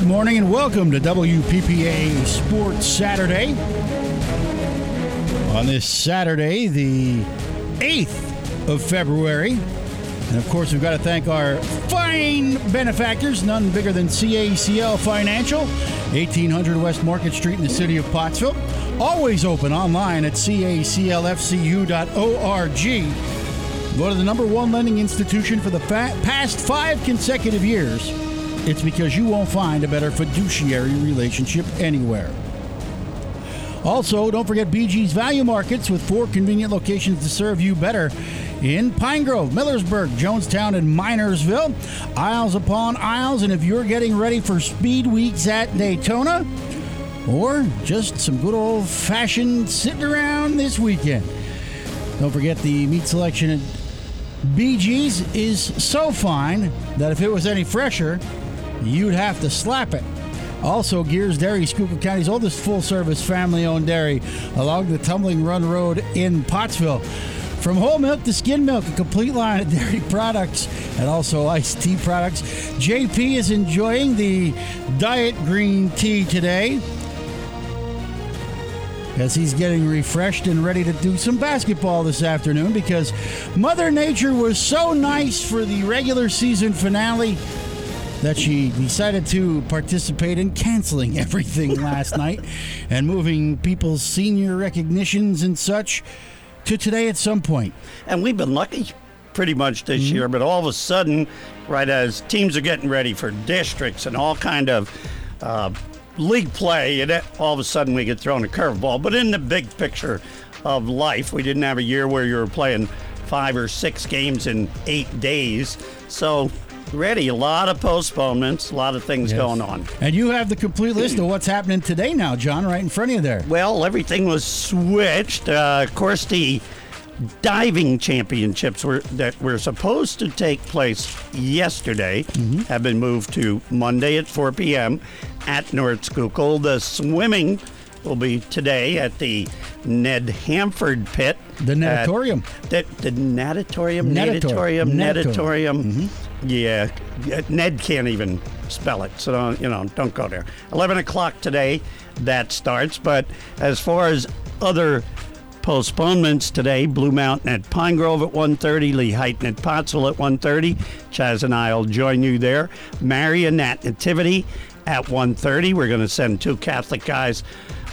Good morning and welcome to WPPA Sports Saturday. On this Saturday, the 8th of February. And of course, we've got to thank our fine benefactors, none bigger than CACL Financial, 1800 West Market Street in the city of Pottsville. Always open online at caclfcu.org. Voted the number one lending institution for the fa- past five consecutive years. It's because you won't find a better fiduciary relationship anywhere. Also, don't forget BG's Value Markets with four convenient locations to serve you better in Pine Grove, Millersburg, Jonestown, and Minersville. Aisles upon aisles, and if you're getting ready for speed weeks at Daytona, or just some good old fashioned sitting around this weekend. Don't forget the meat selection at BG's is so fine that if it was any fresher, you'd have to slap it. Also, Gears Dairy, Schuylkill County's oldest full service family owned dairy along the Tumbling Run Road in Pottsville. From whole milk to skim milk, a complete line of dairy products and also iced tea products. JP is enjoying the diet green tea today as he's getting refreshed and ready to do some basketball this afternoon because Mother Nature was so nice for the regular season finale that she decided to participate in canceling everything last night and moving people's senior recognitions and such to today at some point. And we've been lucky pretty much this Mm-hmm. year, but all of a sudden, right as teams are getting ready for districts and all kind of uh, league play, and all of a sudden we get thrown a curveball. But in the big picture of life, we didn't have a year where you were playing five or six games in eight days. So ready, a lot of postponements, a lot of things going on. And you have the complete list of what's happening today now, John, right in front of you there. Well, everything was switched. Uh, of course, the diving championships were that were supposed to take place yesterday have been moved to Monday at 4 p.m. at North Schuylkill. The swimming will be today at the Ned Hamford Pit. The at- natatorium. the, the natatorium, Natator- natatorium, natatorium. natatorium. Yeah, yeah, Ned can't even spell it, so don't, you know, don't go there. Eleven o'clock today, that starts. But as far as other postponements today, Blue Mountain at Pine Grove at 1.30, Lehighton at Pottsville at 1.30. Chaz and I will join you there. Marionette Nativity at 1.30. We're going to send two Catholic guys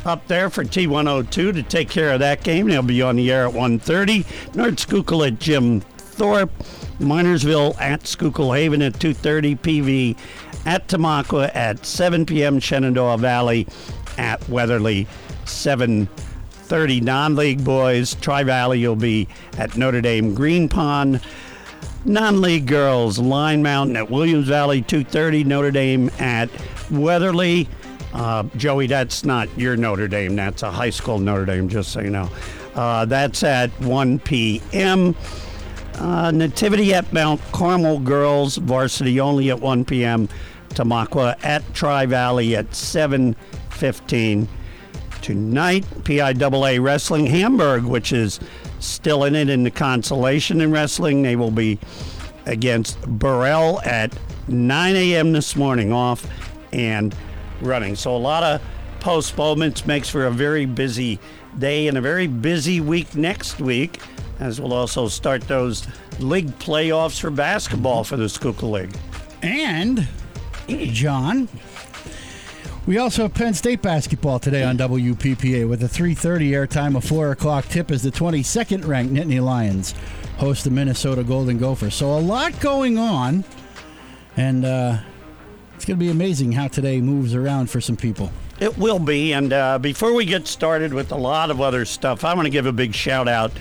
up there for T102 to take care of that game. They'll be on the air at 1.30. North Schuylkill at Jim Thorpe. Minersville at Schuylkill Haven at 2.30. PV at Tamaqua at 7 p.m. Shenandoah Valley at Weatherly 7.30. Non-league boys, Tri-Valley You'll be at Notre Dame Green Pond. Non-league girls, Line Mountain at Williams Valley, 2:30. Notre Dame at Weatherly. Uh, Joey, that's not your Notre Dame. That's a high school Notre Dame, just so you know. Uh, that's at 1 p.m. Uh, Nativity at Mount Carmel girls, varsity only at 1 p.m. Tamaqua at Tri Valley at 7:15 tonight. PIAA Wrestling Hamburg, which is still in it in the consolation in wrestling. They will be against Burrell at 9 a.m. this morning, off and running. So a lot of postponements makes for a very busy day and a very busy week next week, as we'll also start those league playoffs for basketball for the Schuylkill League. And, John, we also have Penn State basketball today on WPPA with a 3.30 airtime, a 4 o'clock tip as the 22nd ranked Nittany Lions host the Minnesota Golden Gophers. So a lot going on, and uh, it's going to be amazing how today moves around for some people. It will be. And uh, before we get started with a lot of other stuff, I want to give a big shout out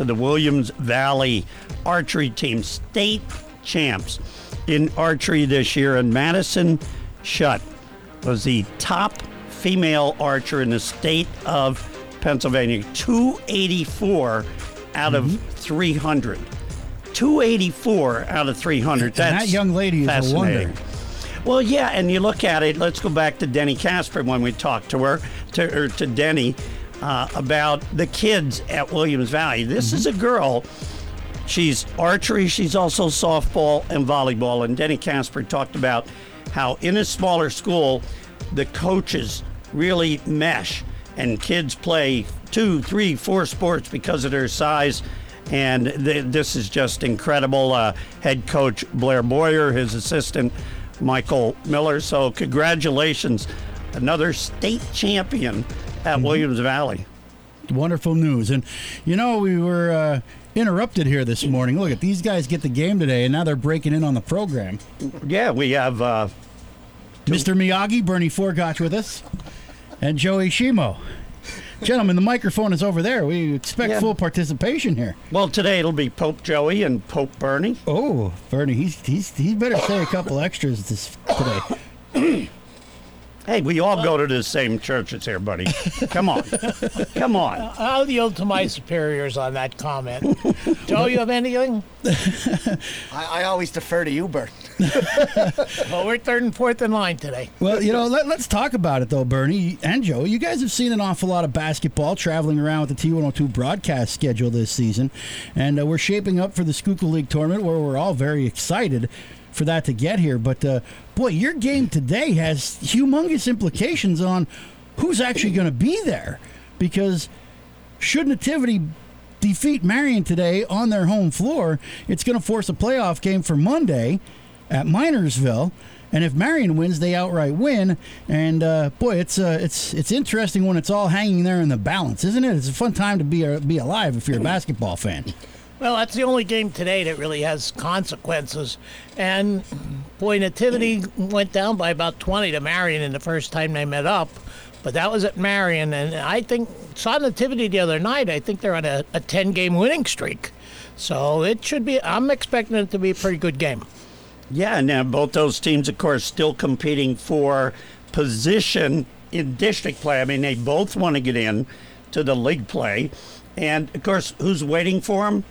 to the Williams Valley archery team, state champs in archery this year. And Madison Shutt was the top female archer in the state of Pennsylvania, 284 out of mm-hmm. 300. 284 out of 300. And that young lady is a wonder. Well, yeah, and you look at it. Let's go back to Denny Casper when we talked to her, to, or to Denny, uh, about the kids at Williams Valley. This is a girl. She's archery. She's also softball and volleyball. And Denny Casper talked about how in a smaller school, the coaches really mesh and kids play two, three, four sports because of their size. And th- this is just incredible. Uh, head coach Blair Boyer, his assistant Michael Miller. So, congratulations. Another state champion at mm-hmm. Williams Valley. Wonderful news. And, you know, we were. Uh, interrupted here this morning. Look at these guys get the game today, and now they're breaking in on the program. Yeah, we have uh, Mr. Miyagi, Bernie Forgotch with us, and Joey Shimo. Gentlemen, the microphone is over there. We expect yeah. full participation here. Well, today it'll be Pope Joey and Pope Bernie. Oh, Bernie, he's he's he better say a couple extras this today. Hey, we all go to the same churches here, buddy. Come on. Come on. I'll yield to my superiors on that comment. Joe, you have anything? I, I always defer to you, Bert. well, we're third and fourth in line today. Well, you know, let, us talk about it, though, Bernie and Joe. You guys have seen an awful lot of basketball traveling around with the T102 broadcast schedule this season. And uh, we're shaping up for the Schuylkill League tournament where we're all very excited for that to get here. But uh, boy, your game today has humongous implications on who's actually going to be there. Because should Nativity defeat Marian today on their home floor, it's going to force a playoff game for Monday at Minersville. And if Marian wins, they outright win. And uh, boy, it's uh, it's it's interesting when it's all hanging there in the balance, isn't it? It's a fun time to be a, be alive if you're a basketball fan. Well, that's the only game today that really has consequences. And boy, Nativity went down by about 20 to Marian in the first time they met up. But that was at Marian. And I think, saw Nativity the other night. I think they're on a, a 10 game winning streak. So it should be, I'm expecting it to be a pretty good game. Yeah, now both those teams, of course, still competing for position in district play. I mean, they both want to get in to the league play. And of course, who's waiting for them?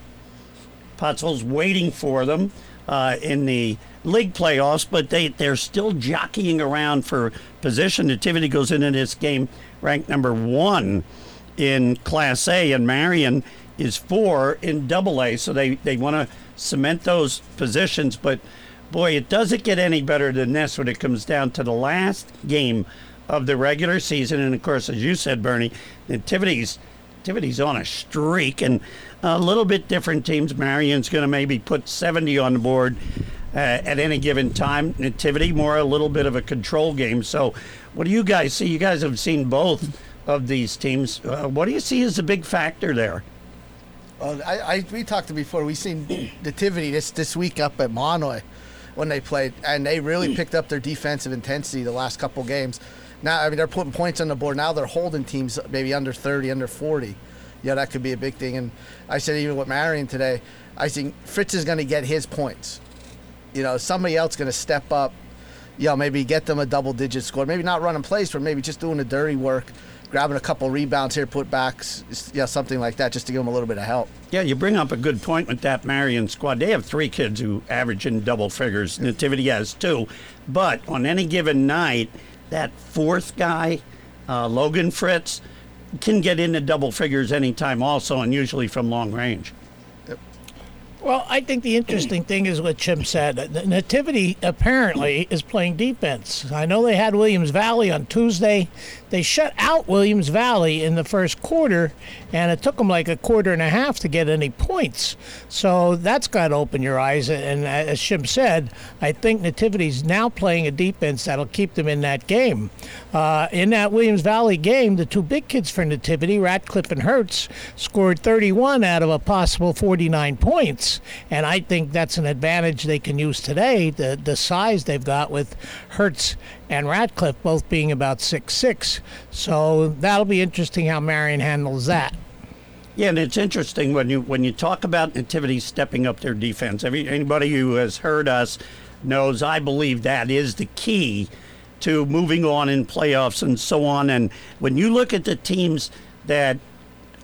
Pottsville's waiting for them uh, in the league playoffs, but they, they're still jockeying around for position. Nativity goes into this game ranked number one in Class A, and Marian is four in Double A. So they, they want to cement those positions. But boy, it doesn't get any better than this when it comes down to the last game of the regular season. And of course, as you said, Bernie, Nativity's Nativity's on a streak, and a little bit different teams. Marian's going to maybe put 70 on the board uh, at any given time. Nativity, more a little bit of a control game. So, what do you guys see? You guys have seen both of these teams. Uh, what do you see as a big factor there? Well, I, I we talked before. We've seen Nativity this this week up at Mahanoy when they played, and they really picked up their defensive intensity the last couple games. Now, I mean, they're putting points on the board. Now they're holding teams maybe under 30, under 40 yeah, that could be a big thing. And I said even with Marian today, I think Fritz is going to get his points. You know, somebody else going to step up. You know, maybe get them a double-digit score. Maybe not running plays, but maybe just doing the dirty work, grabbing a couple rebounds here, put backs, yeah, something like that, just to give them a little bit of help. Yeah, you bring up a good point with that Marian squad. They have three kids who average in double figures. Nativity has two, but on any given night, that fourth guy, uh, Logan Fritz can get into double figures anytime also, and usually from long range. Well, I think the interesting thing is what Jim said. Nativity apparently is playing defense. I know they had Williams Valley on Tuesday. They shut out Williams Valley in the first quarter, and it took them like a quarter and a half to get any points. So that's got to open your eyes. And as Jim said, I think Nativity's now playing a defense that'll keep them in that game. Uh, in that Williams Valley game, the two big kids for Nativity, Ratcliffe and Hertz, scored 31 out of a possible 49 points and I think that's an advantage they can use today. The the size they've got with Hertz and Ratcliffe both being about six six, so that'll be interesting how Marian handles that. Yeah, and it's interesting when you when you talk about Nativity stepping up their defense. Every, anybody who has heard us knows I believe that is the key to moving on in playoffs and so on. And when you look at the teams that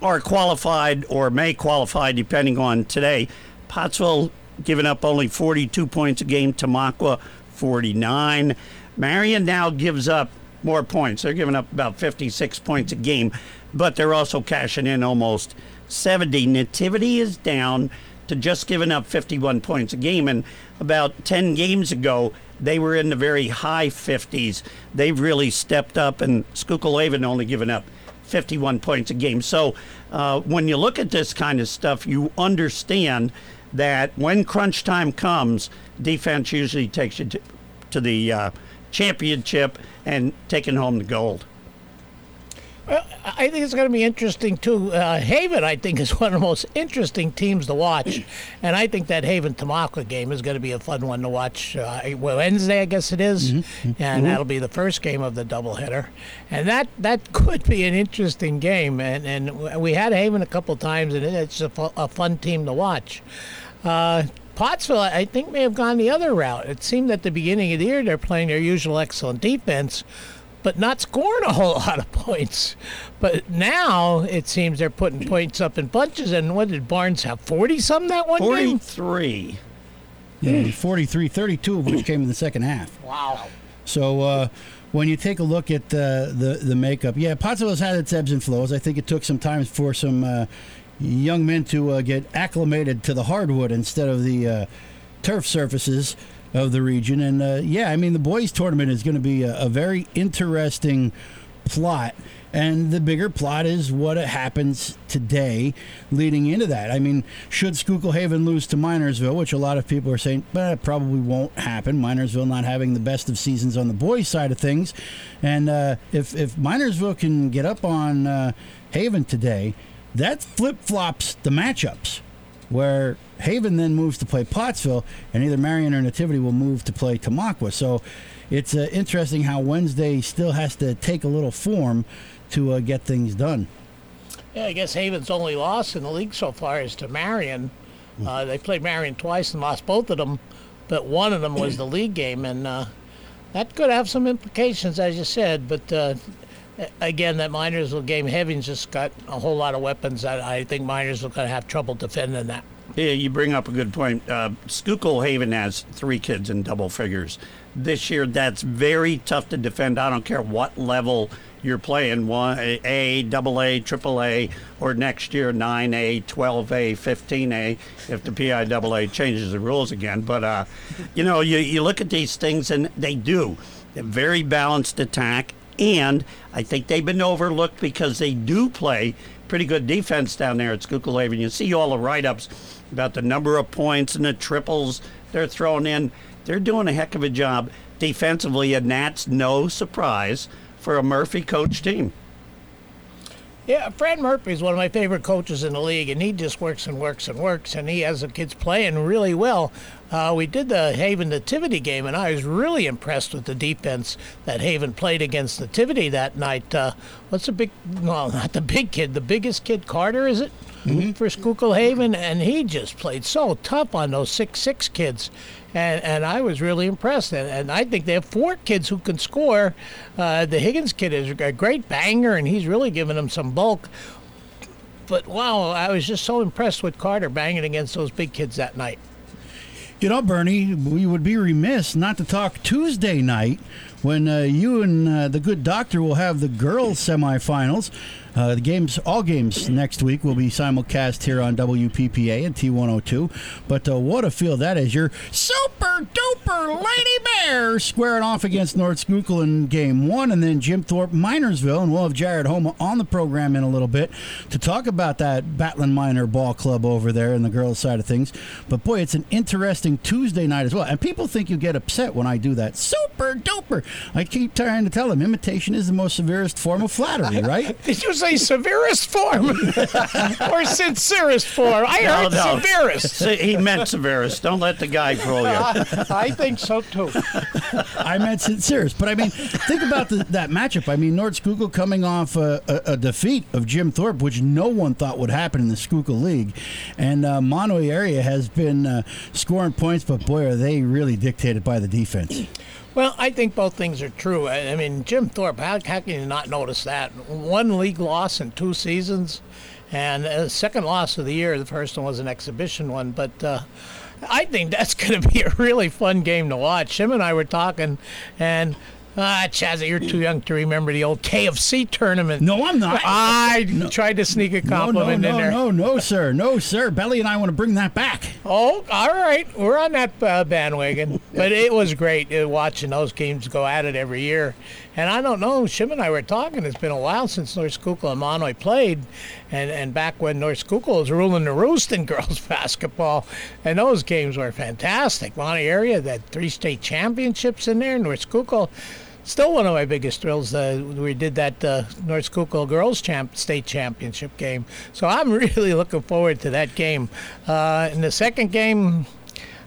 are qualified or may qualify, depending on today, Pottsville giving up only 42 points a game. Tamaqua 49. Marian now gives up more points. They're giving up about 56 points a game, but they're also cashing in almost 70. Nativity is down to just giving up 51 points a game. And about 10 games ago, they were in the very high 50s. They've really stepped up, and Schuylkill only given up 51 points a game. So uh, when you look at this kind of stuff, you understand that when crunch time comes, defense usually takes you to, to the uh, championship and taking home the gold. Well, I think it's going to be interesting too. Uh, Haven, I think, is one of the most interesting teams to watch, and I think that Haven Tamaqua game is going to be a fun one to watch. Uh, Wednesday, I guess it is. Mm-hmm. and Mm-hmm. that'll be the first game of the doubleheader, and that that could be an interesting game. And and we had Haven a couple times, and it's a, fu- a fun team to watch. Uh, Pottsville, I think, may have gone the other route. It seemed at the beginning of the year they're playing their usual excellent defense, but not scoring a whole lot of points. But now it seems they're putting points up in bunches. And what did Barnes have? 40 something that one game? 43. Yeah, 43 32 of which came in the second half. Wow. So uh, when you take a look at uh, the the makeup, yeah, Pottsville has had its ebbs and flows. I think it took some time for some uh, young men to uh, get acclimated to the hardwood instead of the uh, turf surfaces of the region. And uh, yeah, I mean the boys' tournament is going to be a, a very interesting plot. And the bigger plot is what happens today leading into that. I mean, should Schuylkill Haven lose to Minersville, which a lot of people are saying it probably won't happen, Minersville not having the best of seasons on the boys' side of things. And uh, if, if Minersville can get up on uh, Haven today, that flip flops the matchups where Haven then moves to play Pottsville, and either Marian or Nativity will move to play Tamaqua. So it's uh, interesting how Wednesday still has to take a little form to uh, get things done. Yeah, I guess Haven's only loss in the league so far is to Marian. Uh, they played Marian twice and lost both of them, but one of them was the league game, and uh, that could have some implications, as you said. But uh, again, that Minersville game, Haven's just got a whole lot of weapons. that I think Minersville going to have trouble defending that. Yeah, you bring up a good point. Uh, Schuylkill Haven has three kids in double figures. This year, that's very tough to defend. I don't care what level you're playing one A, double A, triple A, or next year 9A, 12A, 15A, if the PIAA changes the rules again. But, uh, you know, you, you look at these things and they do. A very balanced attack. And I think they've been overlooked because they do play pretty good defense down there at Schuylkill Haven. You see all the write ups about the number of points and the triples they're throwing in. They're doing a heck of a job defensively, and that's no surprise for a Murphy coach team. Yeah, Fred Murphy is one of my favorite coaches in the league, and he just works and works and works, and he has the kids playing really well. Uh, we did the Haven Nativity game, and I was really impressed with the defense that Haven played against Nativity that night. Uh, what's the big? Well, not the big kid, the biggest kid, Carter, is it? For Schuylkill and he just played so tough on those six six kids, and and I was really impressed. And, and I think they have four kids who can score. Uh, the Higgins kid is a great banger, and he's really giving them some bulk. But wow, I was just so impressed with Carter banging against those big kids that night. You know, Bernie, we would be remiss not to talk Tuesday night when uh, you and uh, the good doctor will have the girls' semifinals. Uh, the games, all games next week will be simulcast here on WPPA and T102. But uh, what a field that is! Your super duper Lady Bears squaring off against North Schuylkill in game one, and then Jim Thorpe Minersville, and we'll have Jared Homa on the program in a little bit to talk about that Battlin' Miner Ball Club over there and the girls' side of things. But boy, it's an interesting Tuesday night as well, and people think you get upset when I do that. Super duper! I keep trying to tell them imitation is the most severest form of flattery, right? Did you say severest form or sincerest form? I heard no. severest. See, he meant severest. Don't let the guy fool you. I think so too. I meant serious, but I mean, think about the, that matchup. I mean, North Schuylkill coming off a, a, a defeat of Jim Thorpe, which no one thought would happen in the Schuylkill League, and uh, Monterey area has been uh, scoring points, but boy, are they really dictated by the defense. Well, I think both things are true. I, mean, Jim Thorpe, how, how can you not notice that? One league loss in two seasons, and a second loss of the year. The first one was an exhibition one, but uh, I think that's going to be a really fun game to watch. Him and I were talking, and Ah, Chazzy, you're too young to remember the old KFC tournament. No, I'm not. I tried to sneak a no, no, compliment no, in there. No, no, no, sir, no, sir. Belly and I want to bring that back. Oh, all right. We're on that uh, bandwagon. but it was great uh, watching those games go at it every year. And I don't know, Shim and I were talking. It's been a while since North Schuylkill and Mahanoy played, and and back when North Schuylkill was ruling the roost in girls basketball, and those games were fantastic. Mahanoy area that three state championships in there. North Schuylkill. Still one of my biggest thrills. Uh, we did that uh, North Schuylkill girls champ state championship game, so I'm really looking forward to that game. Uh, in the second game,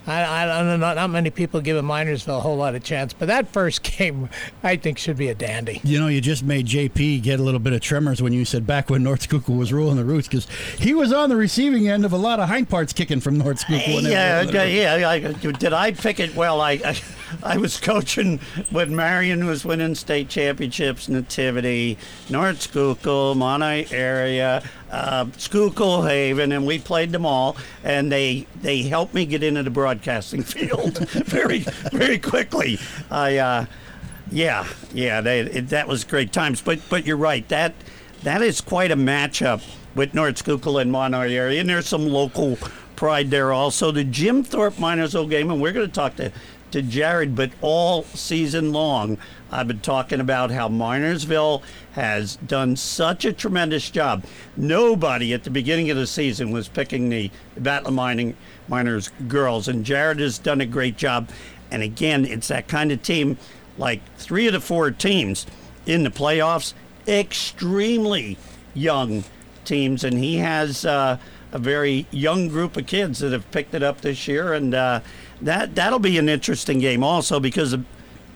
I, I don't know. Not many people giving Minersville a whole lot of chance, but that first game, I think, should be a dandy. You know, you just made JP get a little bit of tremors when you said back when North Schuylkill was ruling the roots because he was on the receiving end of a lot of hind parts kicking from North Schuylkill. when Yeah, yeah, yeah. Did I pick it well? I, I I was coaching when Marian was winning state championships, Nativity, North Schuylkill, Monterey area, uh, Schuylkill Haven, and we played them all. And they they helped me get into the broadcasting field very very quickly. I uh, yeah yeah they, it, that was great times. But but you're right that that is quite a matchup with North Schuylkill and Monterey area, and there's some local pride there also. The Jim Thorpe Minersville game, and we're going to talk to to Jared, but all season long, I've been talking about how Minersville has done such a tremendous job. Nobody at the beginning of the season was picking the Battle Mining Miners girls, and Jared has done a great job. And again, it's that kind of team, like three of the four teams in the playoffs, extremely young teams, and he has uh, a very young group of kids that have picked it up this year, and uh, that that'll be an interesting game also because the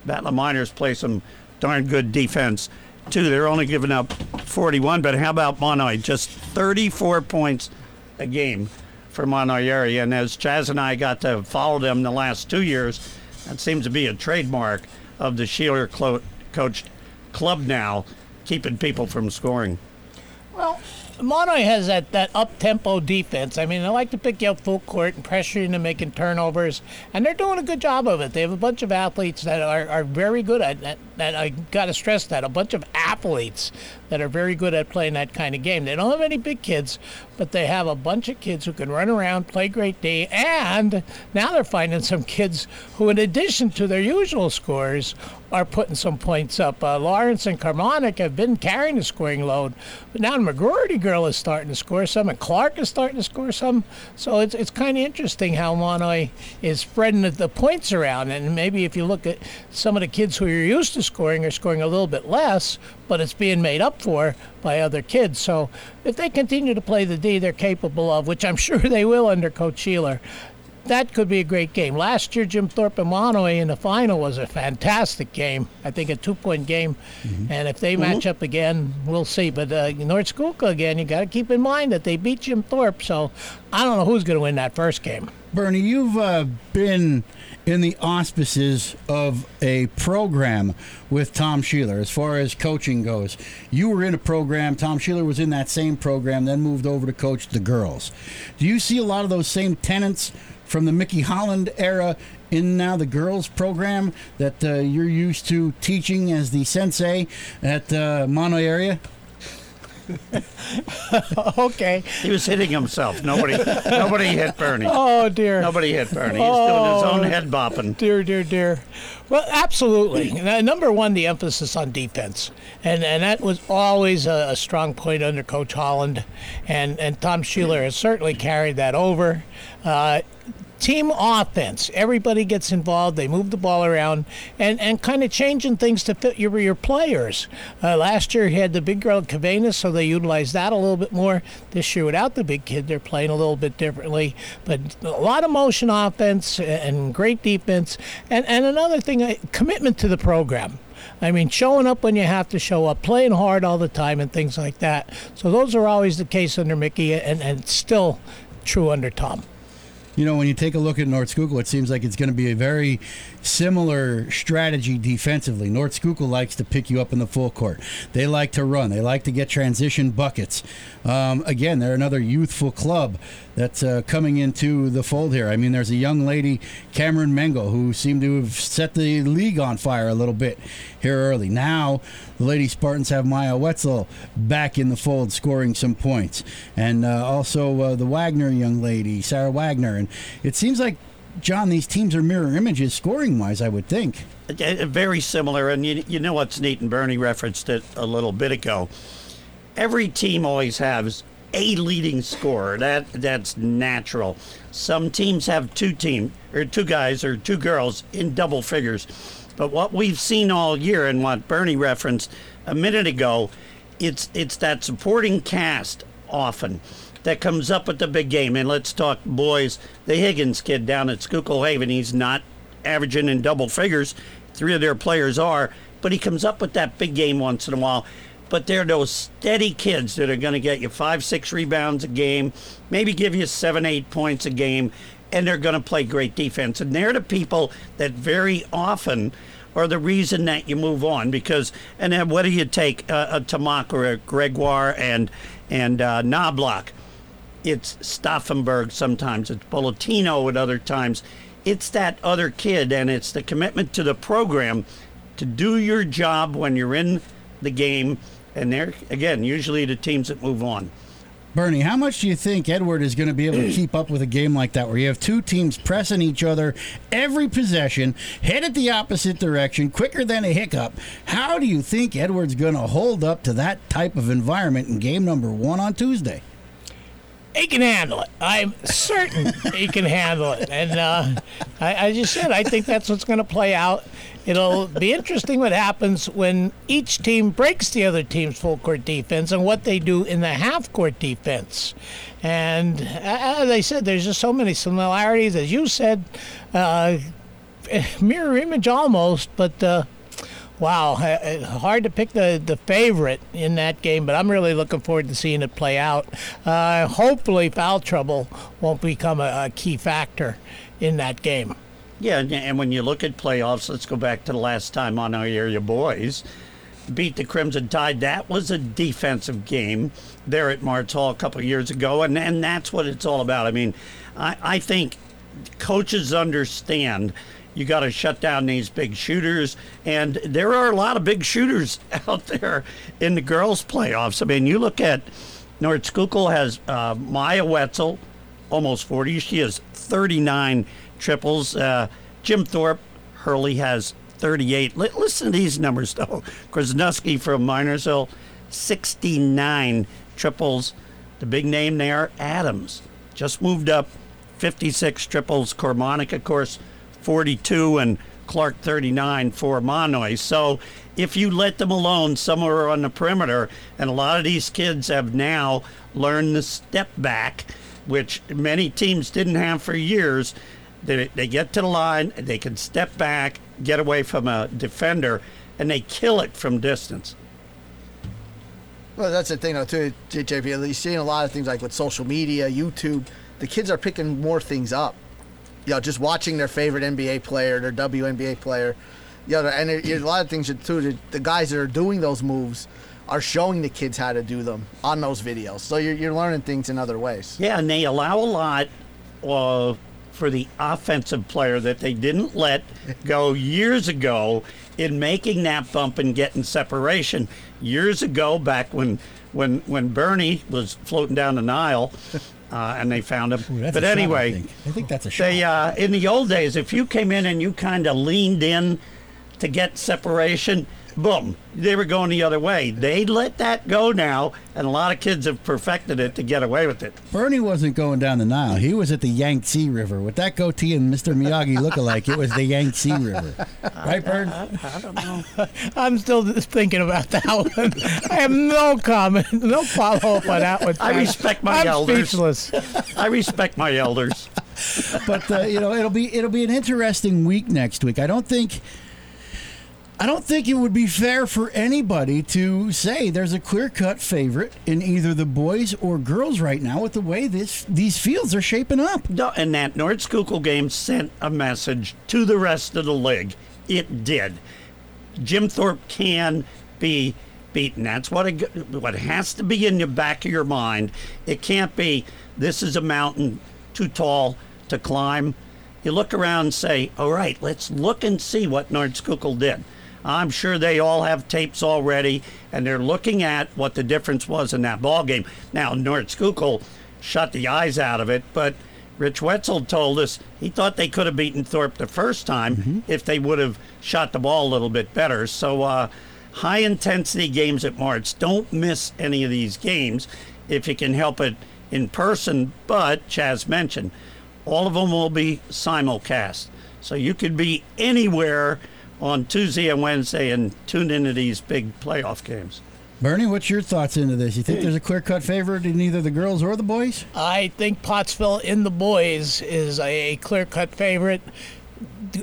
Battle Miners play some darn good defense too. They're only giving up 41, but how about Mahanoy? Just 34 points a game for Mahanoy area, and as Chaz and I got to follow them the last two years, that seems to be a trademark of the Sheeler clo- coached club now, keeping people from scoring. Well, Mahanoy has that, that up tempo defense. I mean, they like to pick you up full court and pressure you into making turnovers, and they're doing a good job of it. They have a bunch of athletes that are, are very good at that. That I got to stress that a bunch of athletes that are very good at playing that kind of game. They don't have any big kids, but they have a bunch of kids who can run around, play great D, and now they're finding some kids who, in addition to their usual scores, are putting some points up. Uh, Lawrence and Carmonic have been carrying the scoring load, but now the McGroarty girl is starting to score some, and Clark is starting to score some. So it's, it's kind of interesting how Mahanoy is spreading the, the points around. And maybe if you look at some of the kids who you're used to scoring are scoring a little bit less, but it's being made up for by other kids. So if they continue to play the D they're capable of, which I'm sure they will under Coach Sheeler, that could be a great game. Last year, Jim Thorpe and Mahanoy in the final was a fantastic game. I think a two-point game, and if they match up again, we'll see. But uh, North Schuylkill again, you got to keep in mind that they beat Jim Thorpe, so I don't know who's going to win that first game. Bernie, you've uh, been in the auspices of a program with Tom Sheeler as far as coaching goes. You were in a program, Tom Sheeler was in that same program, then moved over to coach the girls. Do you see a lot of those same tenants from the Mickey Holland era in now the girls program that uh, you're used to teaching as the sensei at uh, Mahanoy area? okay. He was hitting himself. Nobody, nobody hit Bernie. Oh dear. Nobody hit Bernie. He's doing his own Oh. head bopping. Dear, dear, dear. Well, absolutely. Number one, the emphasis on defense, and and that was always a, a strong point under Coach Holland, and and Tom Sheeler has certainly carried that over. Uh, team offense. Everybody gets involved. They move the ball around and, and kind of changing things to fit your, your players. Uh, last year, he had the big girl at Cavanus, so they utilized that a little bit more. This year, without the big kid, they're playing a little bit differently. But a lot of motion offense and great defense. And, and another thing, uh, commitment to the program. I mean, showing up when you have to show up, playing hard all the time, and things like that. So those are always the case under Mickey, and, and still true under Tom. You know, when you take a look at North Schuylkill, it seems like it's going to be a very similar strategy defensively. North Schuylkill likes to pick you up in the full court. They like to run. They like to get transition buckets. Um, again, they're another youthful club that's uh, coming into the fold here. I mean, there's a young lady, Cameron Mengo, who seemed to have set the league on fire a little bit here early. Now the Lady Spartans have Maya Wetzel back in the fold, scoring some points, and uh, also uh, the Wagner young lady, Sarah Wagner, and it seems like. John, these teams are mirror images scoring wise, I would think. Very similar, and you, you know what's neat, and Bernie referenced it a little bit ago. Every team always has a leading scorer. That that's natural. Some teams have two team or two guys or two girls in double figures. But what we've seen all year and what Bernie referenced a minute ago, it's it's that supporting cast often that comes up with the big game. And let's talk boys. The Higgins kid down at Schuylkill Haven, he's not averaging in double figures. Three of their players are, but he comes up with that big game once in a while. But they're those steady kids that are going to get you five, six rebounds a game, maybe give you seven, eight points a game, and they're going to play great defense. And they're the people that very often are the reason that you move on because and then what do you take uh, a Tamak or a Gregoire and and uh, Knobloch? It's Staffenberg sometimes, it's Bolletino at other times. It's that other kid, and it's the commitment to the program to do your job when you're in the game. And they're, again, usually the teams that move on. Bernie, how much do you think Edward is going to be able to keep up with a game like that where you have two teams pressing each other every possession, headed the opposite direction, quicker than a hiccup? How do you think Edward's going to hold up to that type of environment in game number one on Tuesday? He can handle it. I'm certain he can handle it. And uh, I, I just said, I think that's what's going to play out. It'll be interesting what happens when each team breaks the other team's full court defense and what they do in the half court defense. And uh, as I said, there's just so many similarities. As you said, uh, mirror image almost, but. Uh, Wow, hard to pick the, the favorite in that game, but I'm really looking forward to seeing it play out. Uh, hopefully, foul trouble won't become a, a, key factor in that game. Yeah, and when you look at playoffs, let's go back to the last time on our area boys beat the Crimson Tide. That was a defensive game there at Martz Hall a couple years ago, and, and that's what it's all about. I mean, I, I think coaches understand you got to shut down these big shooters. And there are a lot of big shooters out there in the girls' playoffs. I mean, you look at North Schuylkill has uh, Maya Wetzel, almost 40. She has 39 triples. Uh, Jim Thorpe, Hurley has 38. L- listen to these numbers, though. Krasnuski from Minersville, 69 triples. The big name there, Adams, just moved up, 56 triples. Cormonic, of course, 42 and Clark 39 for Mahanoy. So if you let them alone somewhere on the perimeter, and a lot of these kids have now learned the step back, which many teams didn't have for years. They, they get to the line, they can step back, get away from a defender, and they kill it from distance. Well, that's the thing, though, too, JJP. You're seeing a lot of things like with social media, YouTube. The kids are picking more things up you know, just watching their favorite NBA player, their WNBA player, you know, and it, a lot of things too. The, the guys that are doing those moves are showing the kids how to do them on those videos. So you're, you're learning things in other ways. Yeah, and they allow a lot uh, for the offensive player that they didn't let go years ago in making that bump and getting separation. Years ago, back when when when Bernie was floating down the Nile, uh, and they found him. Ooh, but shot, anyway, I think. I think that's a shot. they uh, in the old days, if you came in and you kind of leaned in to get separation, boom, they were going the other way. They let that go now, and a lot of kids have perfected it to get away with it. Bernie wasn't going down the Nile. He was at the Yangtze River. With that goatee and Mr. Miyagi look-alike, it was the Yangtze River. Right, Bern? I don't know. I'm still just thinking about that one. I have no comment, no follow up on that one. I respect my I'm elders. speechless. I respect my elders. but uh, you know it'll be it'll be an interesting week next week. I don't think I don't think it would be fair for anybody to say there's a clear-cut favorite in either the boys or girls right now with the way this these fields are shaping up. No, and that North Schuylkill game sent a message to the rest of the league. It did. Jim Thorpe can be beaten. That's what it, what has to be in the back of your mind. It can't be this is a mountain too tall to climb. you look around and say, all right, let's look and see what North Schuylkill did. I'm sure they all have tapes already, and they're looking at what the difference was in that ball game. Now, North Schuylkill shut the eyes out of it, but Rich Wetzel told us he thought they could have beaten Thorpe the first time if they would have shot the ball a little bit better. So, uh, high intensity games at March. Don't miss any of these games if you can help it in person. But, Chaz mentioned, all of them will be simulcast. So you could be anywhere on Tuesday and Wednesday and tune into these big playoff games. Bernie, what's your thoughts into this? You think there's a clear cut favorite in either the girls or the boys? I think Pottsville in the boys is a clear cut favorite.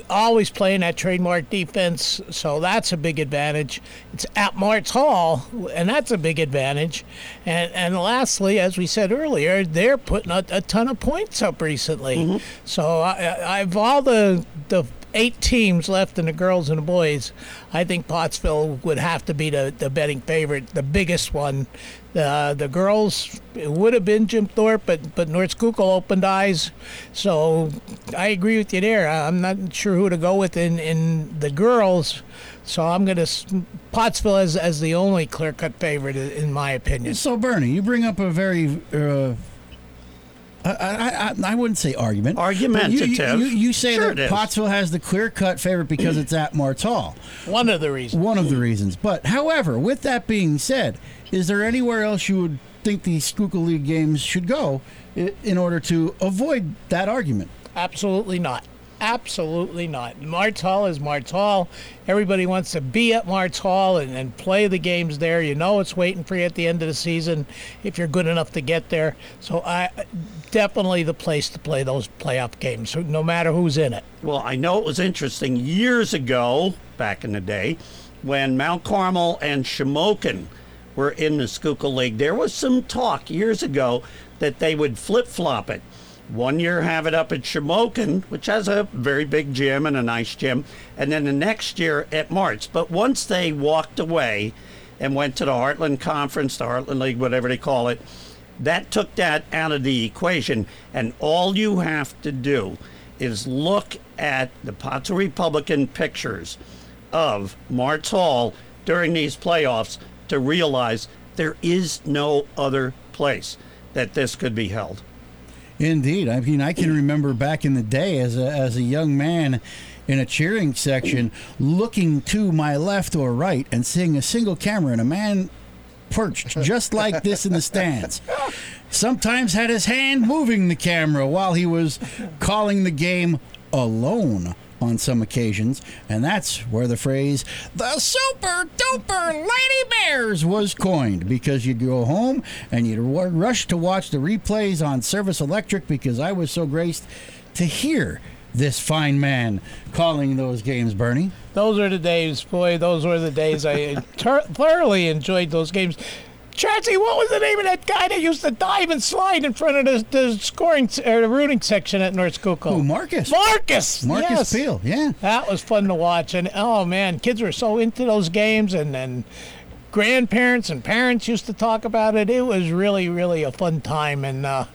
Always playing that trademark defense, so that's a big advantage. It's at Martz Hall, and that's a big advantage. And and lastly, as we said earlier, they're putting a, a ton of points up recently. Mm-hmm. So I, I've all the the eight teams left in the girls and the boys. I think Pottsville would have to be the, the betting favorite, the biggest one. The the girls it would have been Jim Thorpe, but but North Schuylkill opened eyes. So I agree with you there. I'm not sure who to go with in, in the girls. So I'm going to Pottsville as as the only clear cut favorite in my opinion. So, Bernie, you bring up a very. Uh, I, I, I, I wouldn't say argument. but you- You, you, you say Sure it that is. Pottsville has the clear cut favorite because it's at Martz Hall. One of the reasons. One of the reasons. But, however, with that being said, is there anywhere else you would think the Schuylkill League games should go in order to avoid that argument? Absolutely not. Absolutely not. Martz Hall is Martz Hall. Everybody wants to be at Martz Hall and, and play the games there. You know it's waiting for you at the end of the season if you're good enough to get there. So I definitely the place to play those playoff games, no matter who's in it. Well, I know it was interesting years ago, back in the day, when Mount Carmel and Shamokin were in the Schuylkill League. There was some talk years ago that they would flip flop it. One year have it up at Shamokin, which has a very big gym and a nice gym, and then the next year at Martz. But once they walked away and went to the Heartland Conference, the Heartland League, whatever they call it, that took that out of the equation. And all you have to do is look at the Pottsville Republican pictures of Martz Hall during these playoffs to realize there is no other place that this could be held. Indeed. I mean, I can remember back in the day as a, as a young man in a cheering section looking to my left or right and seeing a single camera and a man perched just like this in the stands. Sometimes had his hand moving the camera while he was calling the game alone on some occasions, and that's where the phrase "the super duper Lady Bears" was coined. Because you'd go home and you'd rush to watch the replays on Service Electric because I was so graced to hear this fine man calling those games. Bernie, Those are the days, boy. Those were the days I ter- thoroughly enjoyed those games. Chancey, what was the name of that guy that used to dive and slide in front of the, the scoring or the rooting section at North Schuylkill? oh Marcus, Marcus. Marcus yes. Peel, yeah. That was fun to watch, and oh man, kids were so into those games, and and grandparents and parents used to talk about it. It was really, really a fun time, and uh,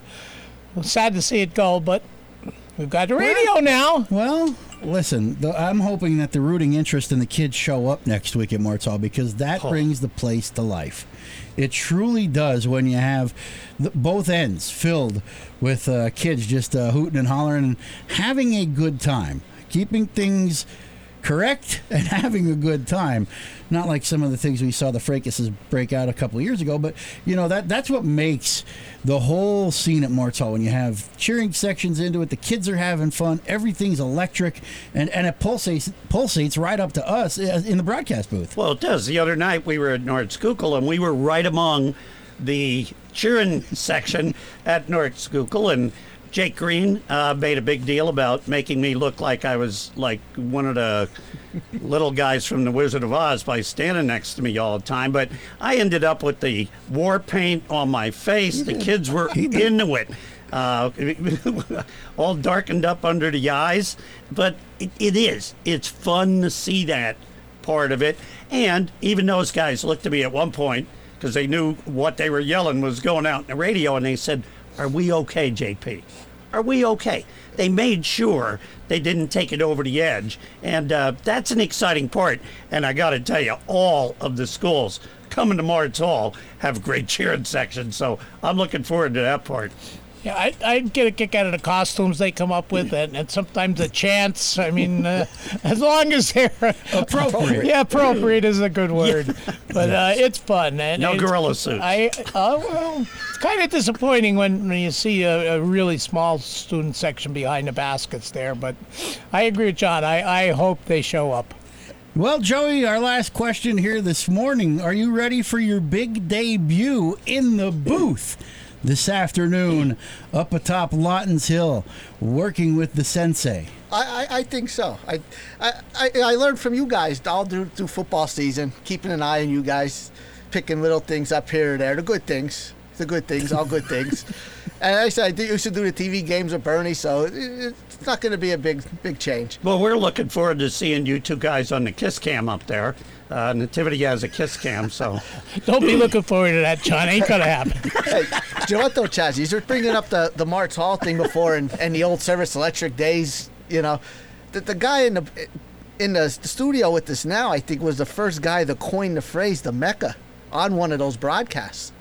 sad to see it go, but we've got the radio now. Well, listen, the, I'm hoping that the rooting interest in the kids show up next week at Martz Hall because that Oh. brings the place to life. It truly does when you have the, both ends filled with uh, kids just uh, hooting and hollering and having a good time, keeping things correct and having a good time. Not like some of the things we saw the Fracases break out a couple years ago, but you know that that's what makes the whole scene at Martz Hall when you have cheering sections into it. The kids are having fun. Everything's electric, and and it pulsates pulsates right up to us uh, in the broadcast booth. Well, it does. The other night we were at North and we were right among the cheering section at North and Jake Green uh, made a big deal about making me look like I was like one of the little guys from the Wizard of Oz by standing next to me all the time. But I ended up with the war paint on my face. The kids were into it. Uh, all darkened up under the eyes. But it, it is. It's fun to see that part of it. And even those guys looked at me at one point because they knew what they were yelling was going out in the radio, and they said, "Are we okay, JP? are we okay? They made sure they didn't take it over the edge, and uh, that's an exciting part. And I got to tell you, all of the schools coming to Martz Hall have great cheering sections, so I'm looking forward to that part. Yeah, I, I get a kick out of the costumes they come up with, and, and sometimes the chants. I mean, uh, as long as they're Appropriate. Yeah, appropriate is a good word, but uh, it's fun. And No it's- gorilla suits. I uh, well, it's kind of disappointing when, when you see a, a really small student section behind the baskets there. But I agree with John. I, I hope they show up. Well, Joey, our last question here this morning. Are you ready for your big debut in the booth this afternoon up atop Lawton's Hill, working with the sensei? I, I, I think so. I, I, I I learned from you guys all through, through football season, keeping an eye on you guys, picking little things up here or there, the good things, the good things, all good things. And I said I used to do the TV games with Bernie, so it, it's not going to be a big big change. Well, we're looking forward to seeing you two guys on the kiss cam up there. Uh, Nativity has a kiss cam, so Don't be looking forward to that, John. Ain't gonna happen. Hey, do you know what though, Chaz? You were bringing up the the Martz Hall thing before, and, and the old service electric days. You know, the, the guy in the in the studio with us now, I think, was the first guy that coined the phrase "the Mecca" on one of those broadcasts.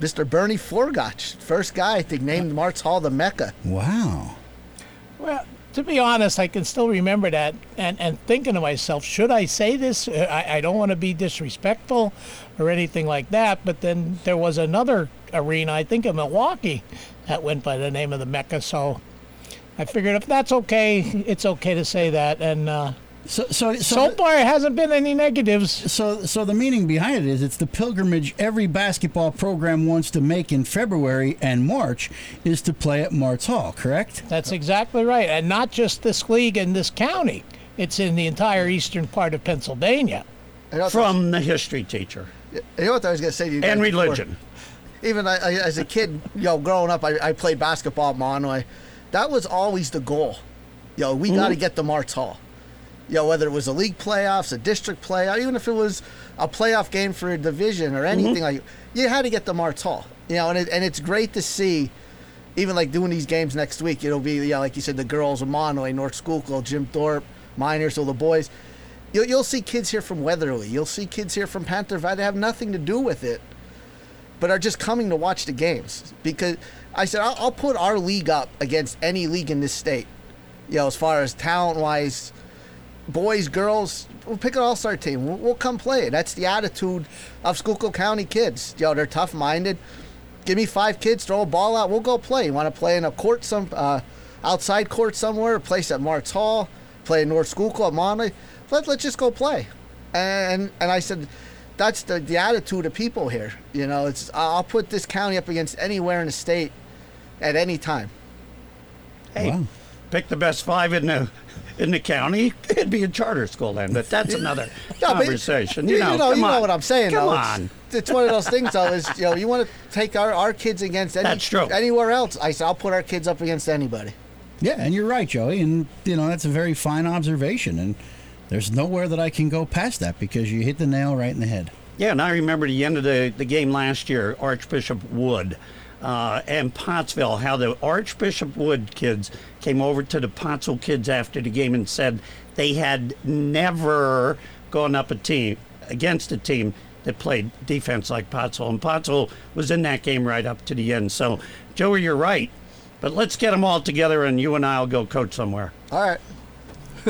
Mr. Bernie Forgotch, first guy I think named Martz Hall the Mecca. Wow. Well, to be honest, I can still remember that and, and thinking to myself, should I say this? Uh, I, I don't want to be disrespectful or anything like that. But then there was another arena, I think in Milwaukee, that went by the name of the Mecca. So I figured if that's okay, it's okay to say that. And uh, So, so, so, so far, it hasn't been any negatives. so, so the meaning behind it is it's the pilgrimage every basketball program wants to make in February and March is to play at Martz Hall, correct? That's exactly right. And not just this league and this county, it's in the entire eastern part of Pennsylvania. You know from the history teacher you know what I was going to say to you. guys and before? religion. even I, I, as a kid, you know, growing up, I, I played basketball at Mahanoy. That was always the goal. Yo, we mm-hmm. got to get to Martz Hall. You know, whether it was a league playoffs, a district playoff, even if it was a playoff game for a division or anything mm-hmm. like, you had to get the Martz Hall. You know, and it, and it's great to see, even like doing these games next week. It'll be yeah, like you said, the girls of Mahanoy, North Schuylkill, Jim Thorpe, Miners, so the boys. You'll, you'll see kids here from Weatherly. You'll see kids here from Panther Valley. They have nothing to do with it but are just coming to watch the games because I said I'll, I'll put our league up against any league in this state. You know, as far as talent wise, boys, girls, we'll pick an all star team. We'll, we'll come play. That's the attitude of Schuylkill County kids. You know, they're tough minded. Give me five kids, throw a ball out, we'll go play. You want to play in a court, some uh, outside court somewhere, place at Martz Hall, play in North Schuylkill at Monley. Let, let's just go play. And and I said, that's the, the attitude of people here. You know, it's I'll put this county up against anywhere in the state at any time. Hey, Wow. pick the best five in the in the county. It'd be a charter school then, but that's another Yeah, but conversation. you know, you know, you know on. what I'm saying. Come though. on. It's, it's one of those things, though. Is you know, you want to take our, our kids against any, That's true. anywhere else. I said I'll put our kids up against anybody. Yeah, and you're right, Joey. And, you know, that's a very fine observation. And there's nowhere that I can go past that because you hit the nail right in the head. Yeah, and I remember the end of the, the game last year, Archbishop Wood uh, and Pottsville, how the Archbishop Wood kids came over to the Pottsville kids after the game and said they had never gone up a team against a team that played defense like Pottsville. And Pottsville was in that game right up to the end. So, Joey, you're right. But let's get them all together and you and I will go coach somewhere. All right.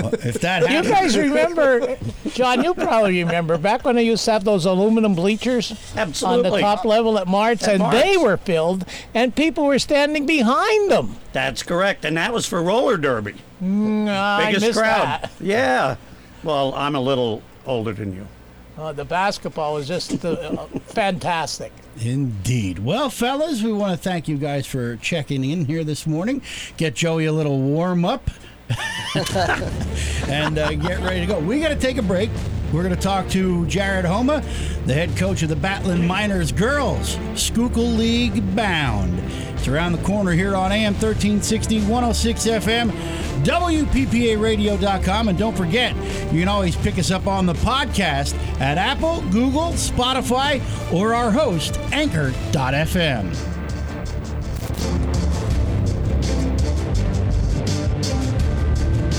Well, if that happens. You guys remember, John? You probably remember back when they used to have those aluminum bleachers on the top level at Martz, At and Martz. they were filled, and people were standing behind them. That's correct. And that was for roller derby. Mm, Biggest missed crowd. that. Yeah. Well, I'm a little older than you. Uh, the basketball was just uh, fantastic. Indeed. Well, fellas, we want to thank you guys for checking in here this morning. Get Joey a little warm up and uh, get ready to go. We got to take a break. We're going to talk to Jared Homa, the head coach of the Battlin' Miners Girls, Schuylkill League bound. It's around the corner here on AM 1360, 106 FM, WPPARadio.com. And don't forget, you can always pick us up on the podcast at Apple, Google, Spotify, or our host, Anchor.fm.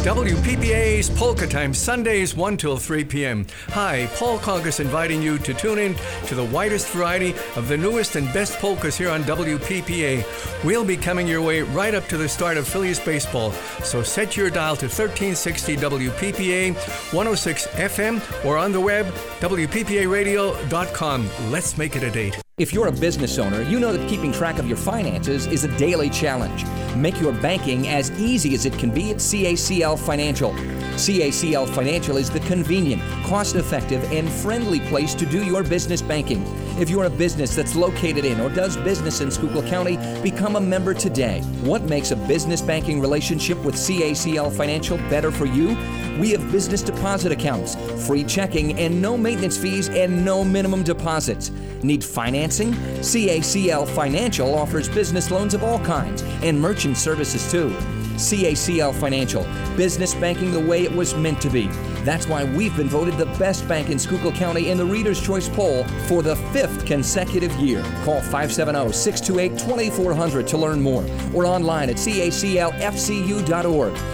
WPPA's Polka Time, Sundays 1 till 3 p.m. Hi, Paul Congus inviting you to tune in to the widest variety of the newest and best polkas here on WPPA. We'll be coming your way right up to the start of Phillies baseball, so set your dial to 1360 WPPA 106 FM or on the web WPPAradio.com. Let's make it a date. If you're a business owner, you know that keeping track of your finances is a daily challenge. Make your banking as easy as it can be at CACL Financial. CACL Financial is the convenient, cost effective, and friendly place to do your business banking. If you're a business that's located in or does business in Schuylkill County, become a member today. What makes a business banking relationship with CACL Financial better for you? We have business deposit accounts, free checking, and no maintenance fees and no minimum deposits. Need financing? CACL Financial offers business loans of all kinds and merchant services too. CACL Financial, business banking the way it was meant to be. That's why we've been voted the best bank in Schuylkill County in the Reader's Choice poll for the fifth consecutive year. Call 570 628 2400 to learn more or online at caclfcu.org.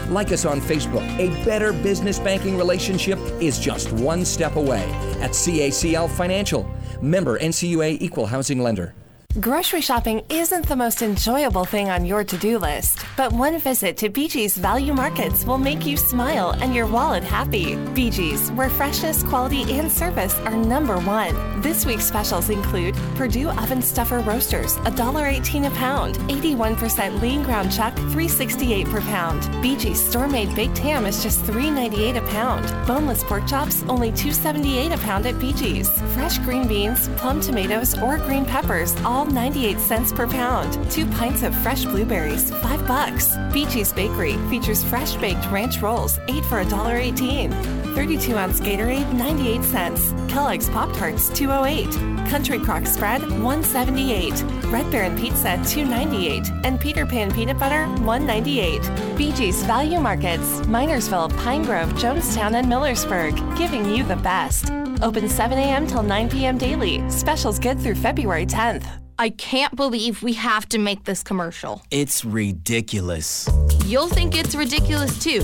Like us on Facebook. A better business banking relationship is just one step away at CACL Financial. Member NCUA Equal Housing Lender. Grocery shopping isn't the most enjoyable thing on your to do list, but one visit to BG's Value Markets will make you smile and your wallet happy. BG's, where freshness, quality, and service are number one. This week's specials include Perdue Oven Stuffer Roasters, $1.18 a pound, 81% lean ground chuck, $3.68 per pound. BG's store made baked ham is just $3.98 a pound. Boneless pork chops, only $2.78 a pound at BG's. Fresh green beans, plum tomatoes, or green peppers, all 98 cents per pound. Two pints of fresh blueberries, 5 bucks. Beachy's Bakery features fresh baked ranch rolls, 8 for $1.18. 32 ounce Gatorade, 98 cents. Kellogg's Pop Tarts, 208. Country Crock Spread, 178. Red Baron Pizza, 298. And Peter Pan Peanut Butter, 198. BG's Value Markets, Minersville, Pine Grove, Jonestown, and Millersburg, giving you the best. Open 7 a.m. till 9 p.m. daily. Specials good through February 10th. I can't believe we have to make this commercial. It's ridiculous. You'll think it's ridiculous too.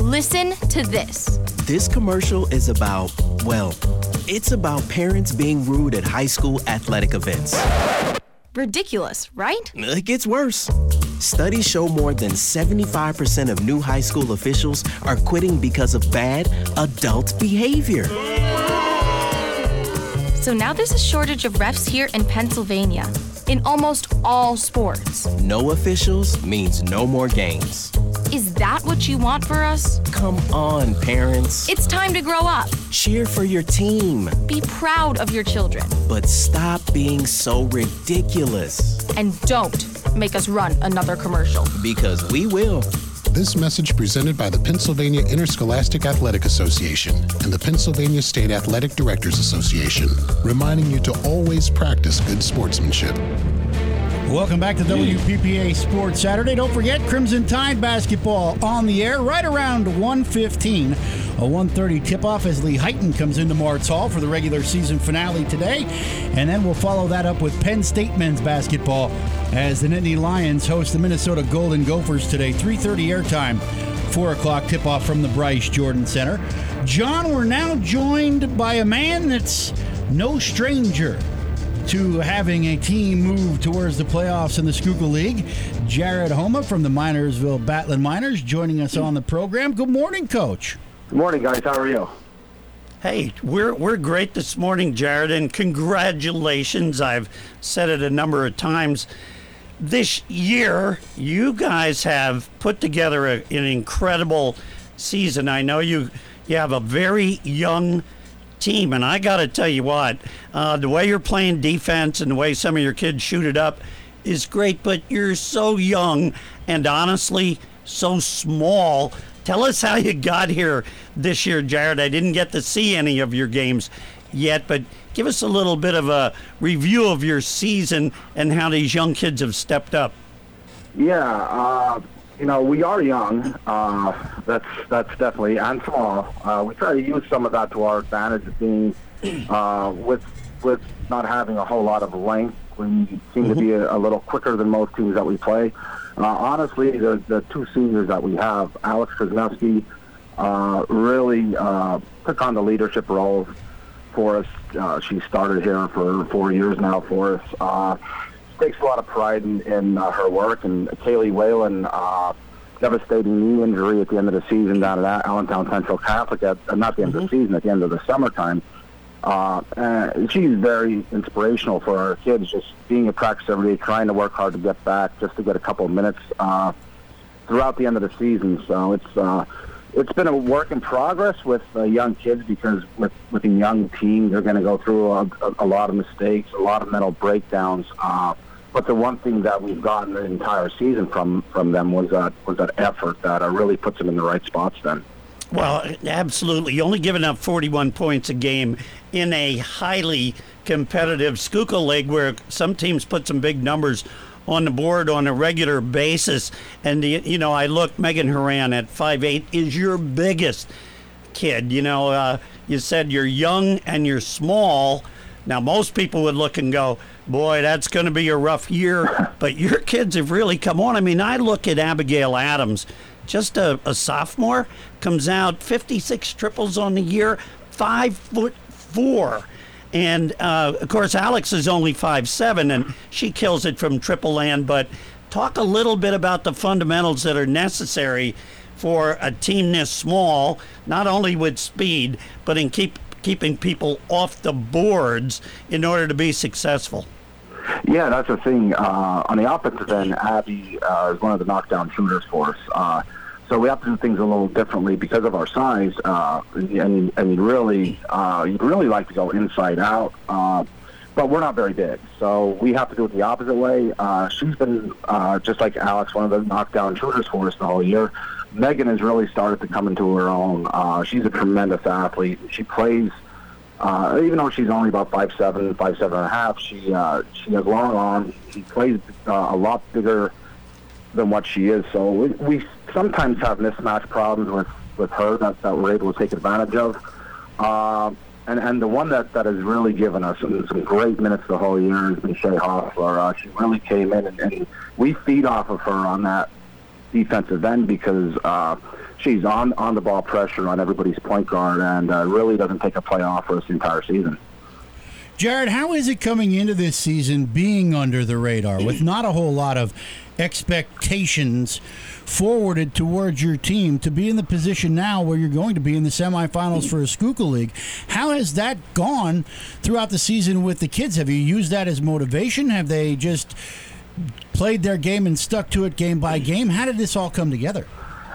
Listen to this. This commercial is about, well, it's about parents being rude at high school athletic events. Ridiculous, right? It gets worse. Studies show more than 75% of new high school officials are quitting because of bad adult behavior. So now there's a shortage of refs here in Pennsylvania in almost all sports. No officials means no more games. Is that what you want for us? Come on, parents. It's time to grow up. Cheer for your team. Be proud of your children. But stop being so ridiculous. And don't make us run another commercial. Because we will. This message presented by the Pennsylvania Interscholastic Athletic Association and the Pennsylvania State Athletic Directors Association, reminding you to always practice good sportsmanship. Welcome back to WPPA Sports Saturday. Don't forget Crimson Tide basketball on the air right around 1:15. A 1:30 tip-off as Lehighton comes into Martz Hall for the regular season finale today, and then we'll follow that up with Penn State men's basketball as the Nittany Lions host the Minnesota Golden Gophers today. 3:30 airtime. 4 o'clock tip off from the Bryce Jordan Center. John, we're now joined by a man that's no stranger to having a team move towards the playoffs in the Schuylkill League. Jared Homa from the Minersville Battling Miners joining us on the program. Good morning, Coach. Good morning, guys. How are you? Hey, we're we're great this morning, Jared, and congratulations. I've said it a number of times. This year, you guys have put together a, an incredible season. I know you you have a very young team, and I got to tell you what, uh, the way you're playing defense and the way some of your kids shoot it up is great. But you're so young, and honestly, so small. Tell us how you got here this year, Jared. I didn't get to see any of your games yet, but give us a little bit of a review of your season and how these young kids have stepped up. Yeah, uh, you know, we are young. Uh, that's that's definitely and small. Uh, we try to use some of that to our advantage, of being uh, with with not having a whole lot of length We seem to be a, a little quicker than most teams that we play. Uh, honestly, the the two seniors that we have, Alex Krasnowski, uh, really uh, took on the leadership role for us. Uh, she started here for four years now for us. Takes a lot of pride in, in uh, her work. And Kaylee Whalen, uh, devastating knee injury at the end of the season down at Allentown Central Catholic, at, uh, not the end of the season, at the end of the summertime. Uh, and she's very inspirational for our kids, just being at practice every day, trying to work hard to get back, just to get a couple of minutes uh, throughout the end of the season. So it's uh, it's been a work in progress with uh, young kids because with with a young team, they're going to go through a, a, a lot of mistakes, a lot of mental breakdowns. Uh, but the one thing that we've gotten the entire season from from them was that was that effort that uh, really puts them in the right spots. Then. Well, absolutely. You only giving up 41 points a game in a highly competitive Schuylkill League where some teams put some big numbers on the board on a regular basis. And, you know, I look, Megan Horan at 5'8 is your biggest kid. You know, uh, you said you're young and you're small. Now, most people would look and go, boy, that's going to be a rough year. But your kids have really come on. I mean, I look at Abigail Adams, just a, a sophomore, comes out 56 triples on the year, five foot four. And uh, of course, Alex is only five seven, and she kills it from triple land. But talk a little bit about the fundamentals that are necessary for a team this small, not only with speed, but in keep keeping people off the boards in order to be successful. Yeah, that's the thing. Uh, on the offensive end, Abby uh, is one of the knockdown shooters for us. Uh, so we have to do things a little differently because of our size. Uh, and and really uh, you really like to go inside out, uh, but we're not very big, so we have to do it the opposite way. Uh, she's been uh, just like Alex, one of the knockdown shooters for us the whole year. Megan has really started to come into her own. Uh, she's a tremendous athlete. She plays. Uh, even though she's only about five seven, five seven and a half, she uh, she has long arms. She plays uh, a lot bigger than what she is. So we, we sometimes have mismatch problems with, with her that, that we're able to take advantage of. Uh, and, and the one that, that has really given us some, some great minutes the whole year has been Hoffler. Uh, she really came in, and, and we feed off of her on that defensive end because uh, she's on, on the ball pressure on everybody's point guard and uh, really doesn't take a play off for us the entire season. Jared, how is it coming into this season being under the radar with not a whole lot of expectations forwarded towards your team to be in the position now where you're going to be in the semifinals for a Schuylkill League? How has that gone throughout the season with the kids? Have you used that as motivation? Have they just played their game and stuck to it game by game? How did this all come together?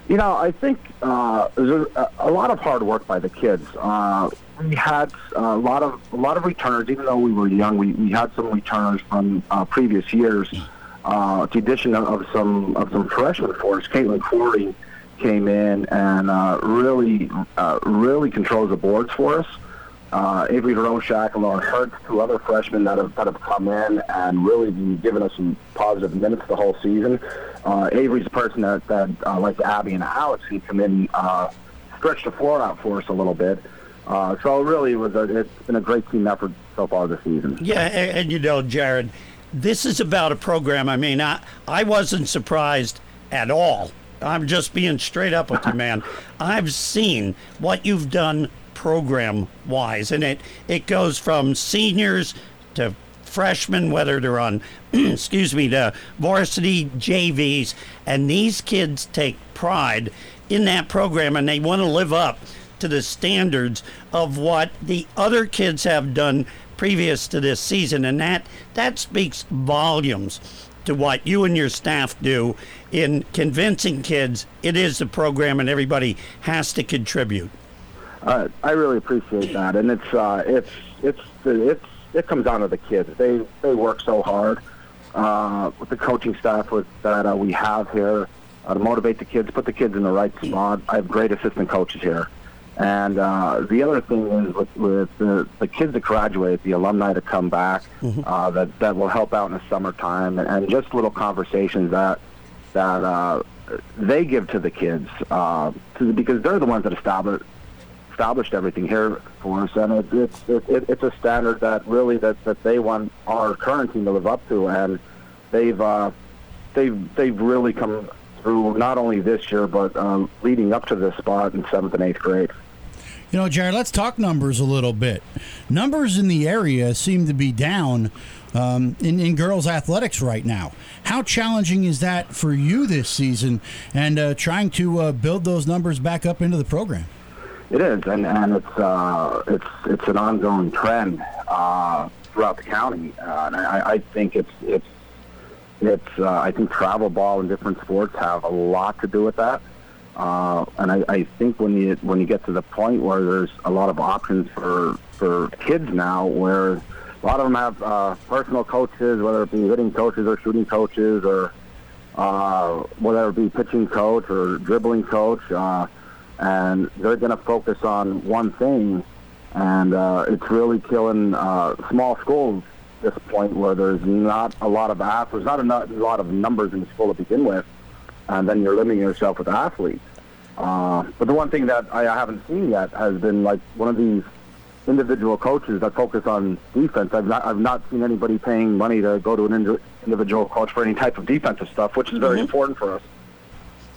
You know, I think uh, there's a, lot of hard work by the kids. Uh, we had a lot of a lot of returners, even though we were young. We, we had some returners from uh, previous years. Uh, the addition of, of some of some freshmen for us, Caitlin Corey came in and uh, really uh, really controls the boards for us. Uh, Avery Roshak and Lauren Hurt, two other freshmen that have that have come in and really been giving us some positive minutes the whole season. Uh, Avery's a person that, that uh, like Abby and Alex, he come in, uh, stretch the floor out for us a little bit. Uh, so really, it was a, it's been a great team effort so far this season. Yeah, and, and you know, Jared, this is about a program. I mean, I I wasn't surprised at all. I'm just being straight up with you, man. I've seen what you've done program wise, and it it goes from seniors to freshmen, whether they're on, excuse me, to varsity JVs, and these kids take pride in that program and they want to live up to the standards of what the other kids have done previous to this season, and that that speaks volumes to what you and your staff do in convincing kids it is the program and everybody has to contribute. Uh, I really appreciate that, and it's uh, it's it's it's it comes down to the kids. They they work so hard uh, with the coaching staff with, that uh, we have here uh, to motivate the kids, put the kids in the right spot. I have great assistant coaches here. And uh, the other thing is with, with the, the kids that graduate, the alumni that come back, mm-hmm. uh, that that will help out in the summertime, and, and just little conversations that that uh, they give to the kids, uh, to, because they're the ones that establish established everything here for us, and it, it's it, it's a standard that really that, that they want our current team to live up to, and they've uh, they've they've really come through not only this year but um, leading up to this spot in seventh and eighth grade. You know, Jared, let's talk numbers a little bit. Numbers in the area seem to be down um, in, in girls' athletics right now. How challenging is that for you this season and uh, trying to uh, build those numbers back up into the program? It is, and, and it's uh, it's it's an ongoing trend uh, throughout the county, uh, and I, I think it's it's it's uh, I think travel ball and different sports have a lot to do with that. Uh, and I, I think when you when you get to the point where there's a lot of options for for kids now, where a lot of them have uh, personal coaches, whether it be hitting coaches or shooting coaches, or uh, whether it be pitching coach or dribbling coach, uh, and they're going to focus on one thing, and uh, it's really killing uh, small schools at this point where there's not a lot of athletes, not a lot of numbers in the school to begin with and then you're limiting yourself with athletes. Uh, but the one thing that I haven't seen yet has been like one of these individual coaches that focus on defense. I've not I've not seen anybody paying money to go to an indi- individual coach for any type of defensive stuff, which is very important for us.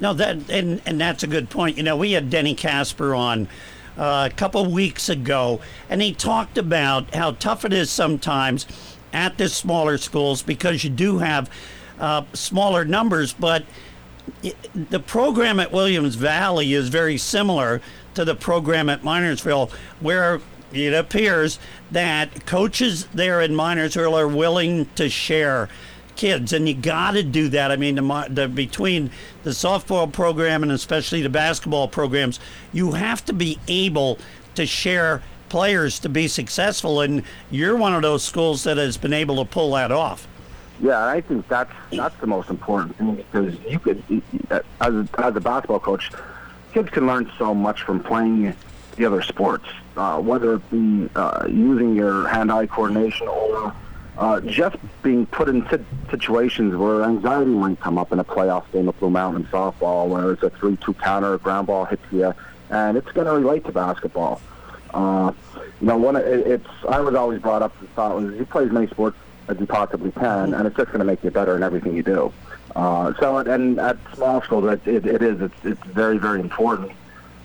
No, that and and that's a good point. You know, we had Denny Casper on uh, a couple weeks ago, and he talked about how tough it is sometimes at the smaller schools because you do have uh, smaller numbers, but it, the program at Williams Valley is very similar to the program at Minersville, where it appears that coaches there in Minersville are willing to share kids, and you got to do that. I mean, the, the, between the softball program and especially the basketball programs, you have to be able to share players to be successful, and you're one of those schools that has been able to pull that off. Yeah, I think that's that's the most important thing because you could, as a, as a basketball coach, kids can learn so much from playing the other sports, uh, whether it be uh, using your hand-eye coordination or uh, just being put in sit- situations where anxiety might come up in a playoff game of Blue Mountain softball, where it's a three-two counter, a ground ball hits you, and it's going to relate to basketball. Uh, you know, one it, it's I was always brought up the thought was you play as many sports as you possibly can, and it's just going to make you better in everything you do. Uh, so, and at small schools, it, it, it is. It's, it's very, very important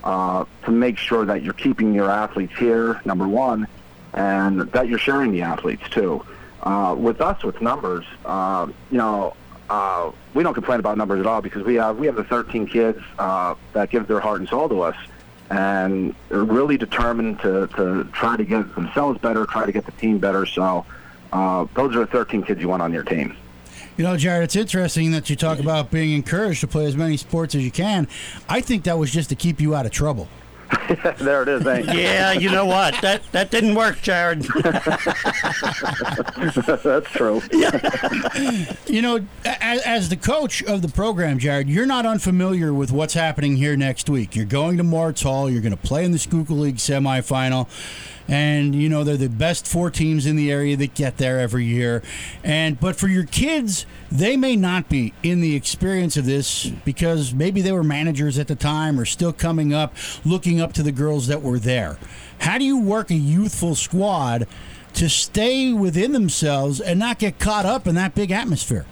uh, to make sure that you're keeping your athletes here, number one, and that you're sharing the athletes too. Uh, with us, with numbers, uh, you know, uh, we don't complain about numbers at all because we have we have the 13 kids uh, that give their heart and soul to us, and they're really determined to, to try to get themselves better, try to get the team better. So uh, those are the 13 kids you want on your team. You know, Jared, it's interesting that you talk about being encouraged to play as many sports as you can. I think that was just to keep you out of trouble. there it is. Thank you. Yeah, you know what? That that didn't work, Jared. That's true. You know, as, as the coach of the program, Jared, you're not unfamiliar with what's happening here next week. You're going to Martz Hall. You're going to play in the Schuylkill League semifinal. And you know they're the best four teams in the area that get there every year, and but for your kids, they may not be in the experience of this because maybe they were managers at the time or still coming up, looking up to the girls that were there. How do you work a youthful squad to stay within themselves and not get caught up in that big atmosphere?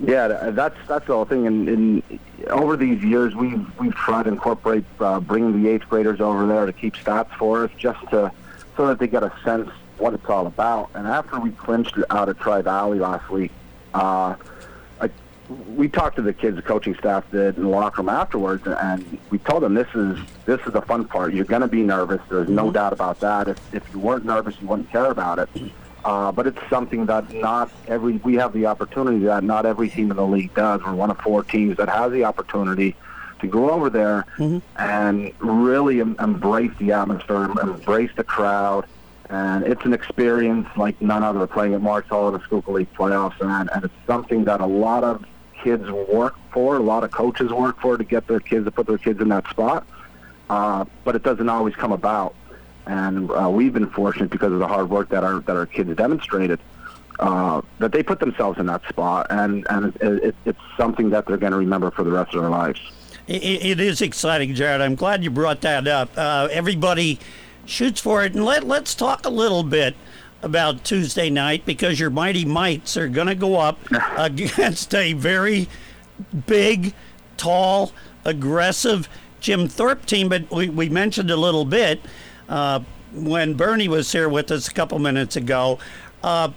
Yeah, that's that's the whole thing. And, and over these years, we've we've tried to incorporate uh, bringing the eighth graders over there to keep stats for us, just to so that they get a sense what it's all about. And after we clinched out at Tri Valley last week, uh, I, we talked to the kids, the coaching staff did in the locker room afterwards, and we told them this is this is the fun part. You're going to be nervous. There's no doubt about that. If if you weren't nervous, you wouldn't care about it. Uh, but it's something that not every we have the opportunity that not every team in the league does. We're one of four teams that has the opportunity to go over there and really em- embrace the atmosphere, em- embrace the crowd, and it's an experience like none other. Playing at Martz Hall in the Schuylkill League playoffs, and, and it's something that a lot of kids work for, a lot of coaches work for to get their kids to put their kids in that spot. Uh, but it doesn't always come about, and uh, we've been fortunate because of the hard work that our that our kids demonstrated. Uh, that they put themselves in that spot, and and it, it, it's something that they're going to remember for the rest of their lives. It, it is exciting, Jared. I'm glad you brought that up. Uh, everybody shoots for it, and let let's talk a little bit about Tuesday night because your mighty mites are going to go up against a very big, tall, aggressive Jim Thorpe team. But we, we mentioned a little bit uh, when Bernie was here with us a couple minutes ago. Uh,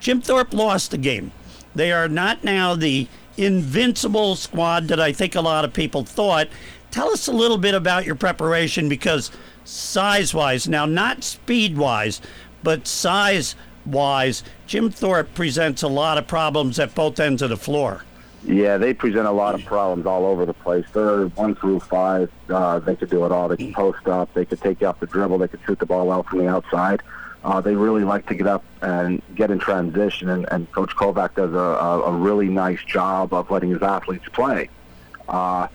Jim Thorpe lost the game. They are not now the invincible squad that I think a lot of people thought. Tell us a little bit about your preparation because size wise, now not speed wise, but size wise, Jim Thorpe presents a lot of problems at both ends of the floor. Yeah, they present a lot of problems all over the place. They're one through five. Uh, they could do it all. They can post up. They could take you off the dribble. They could shoot the ball out from the outside. Uh, they really like to get up and get in transition, and, and Coach Kovac does a, a, really nice job of letting his athletes play. Uh,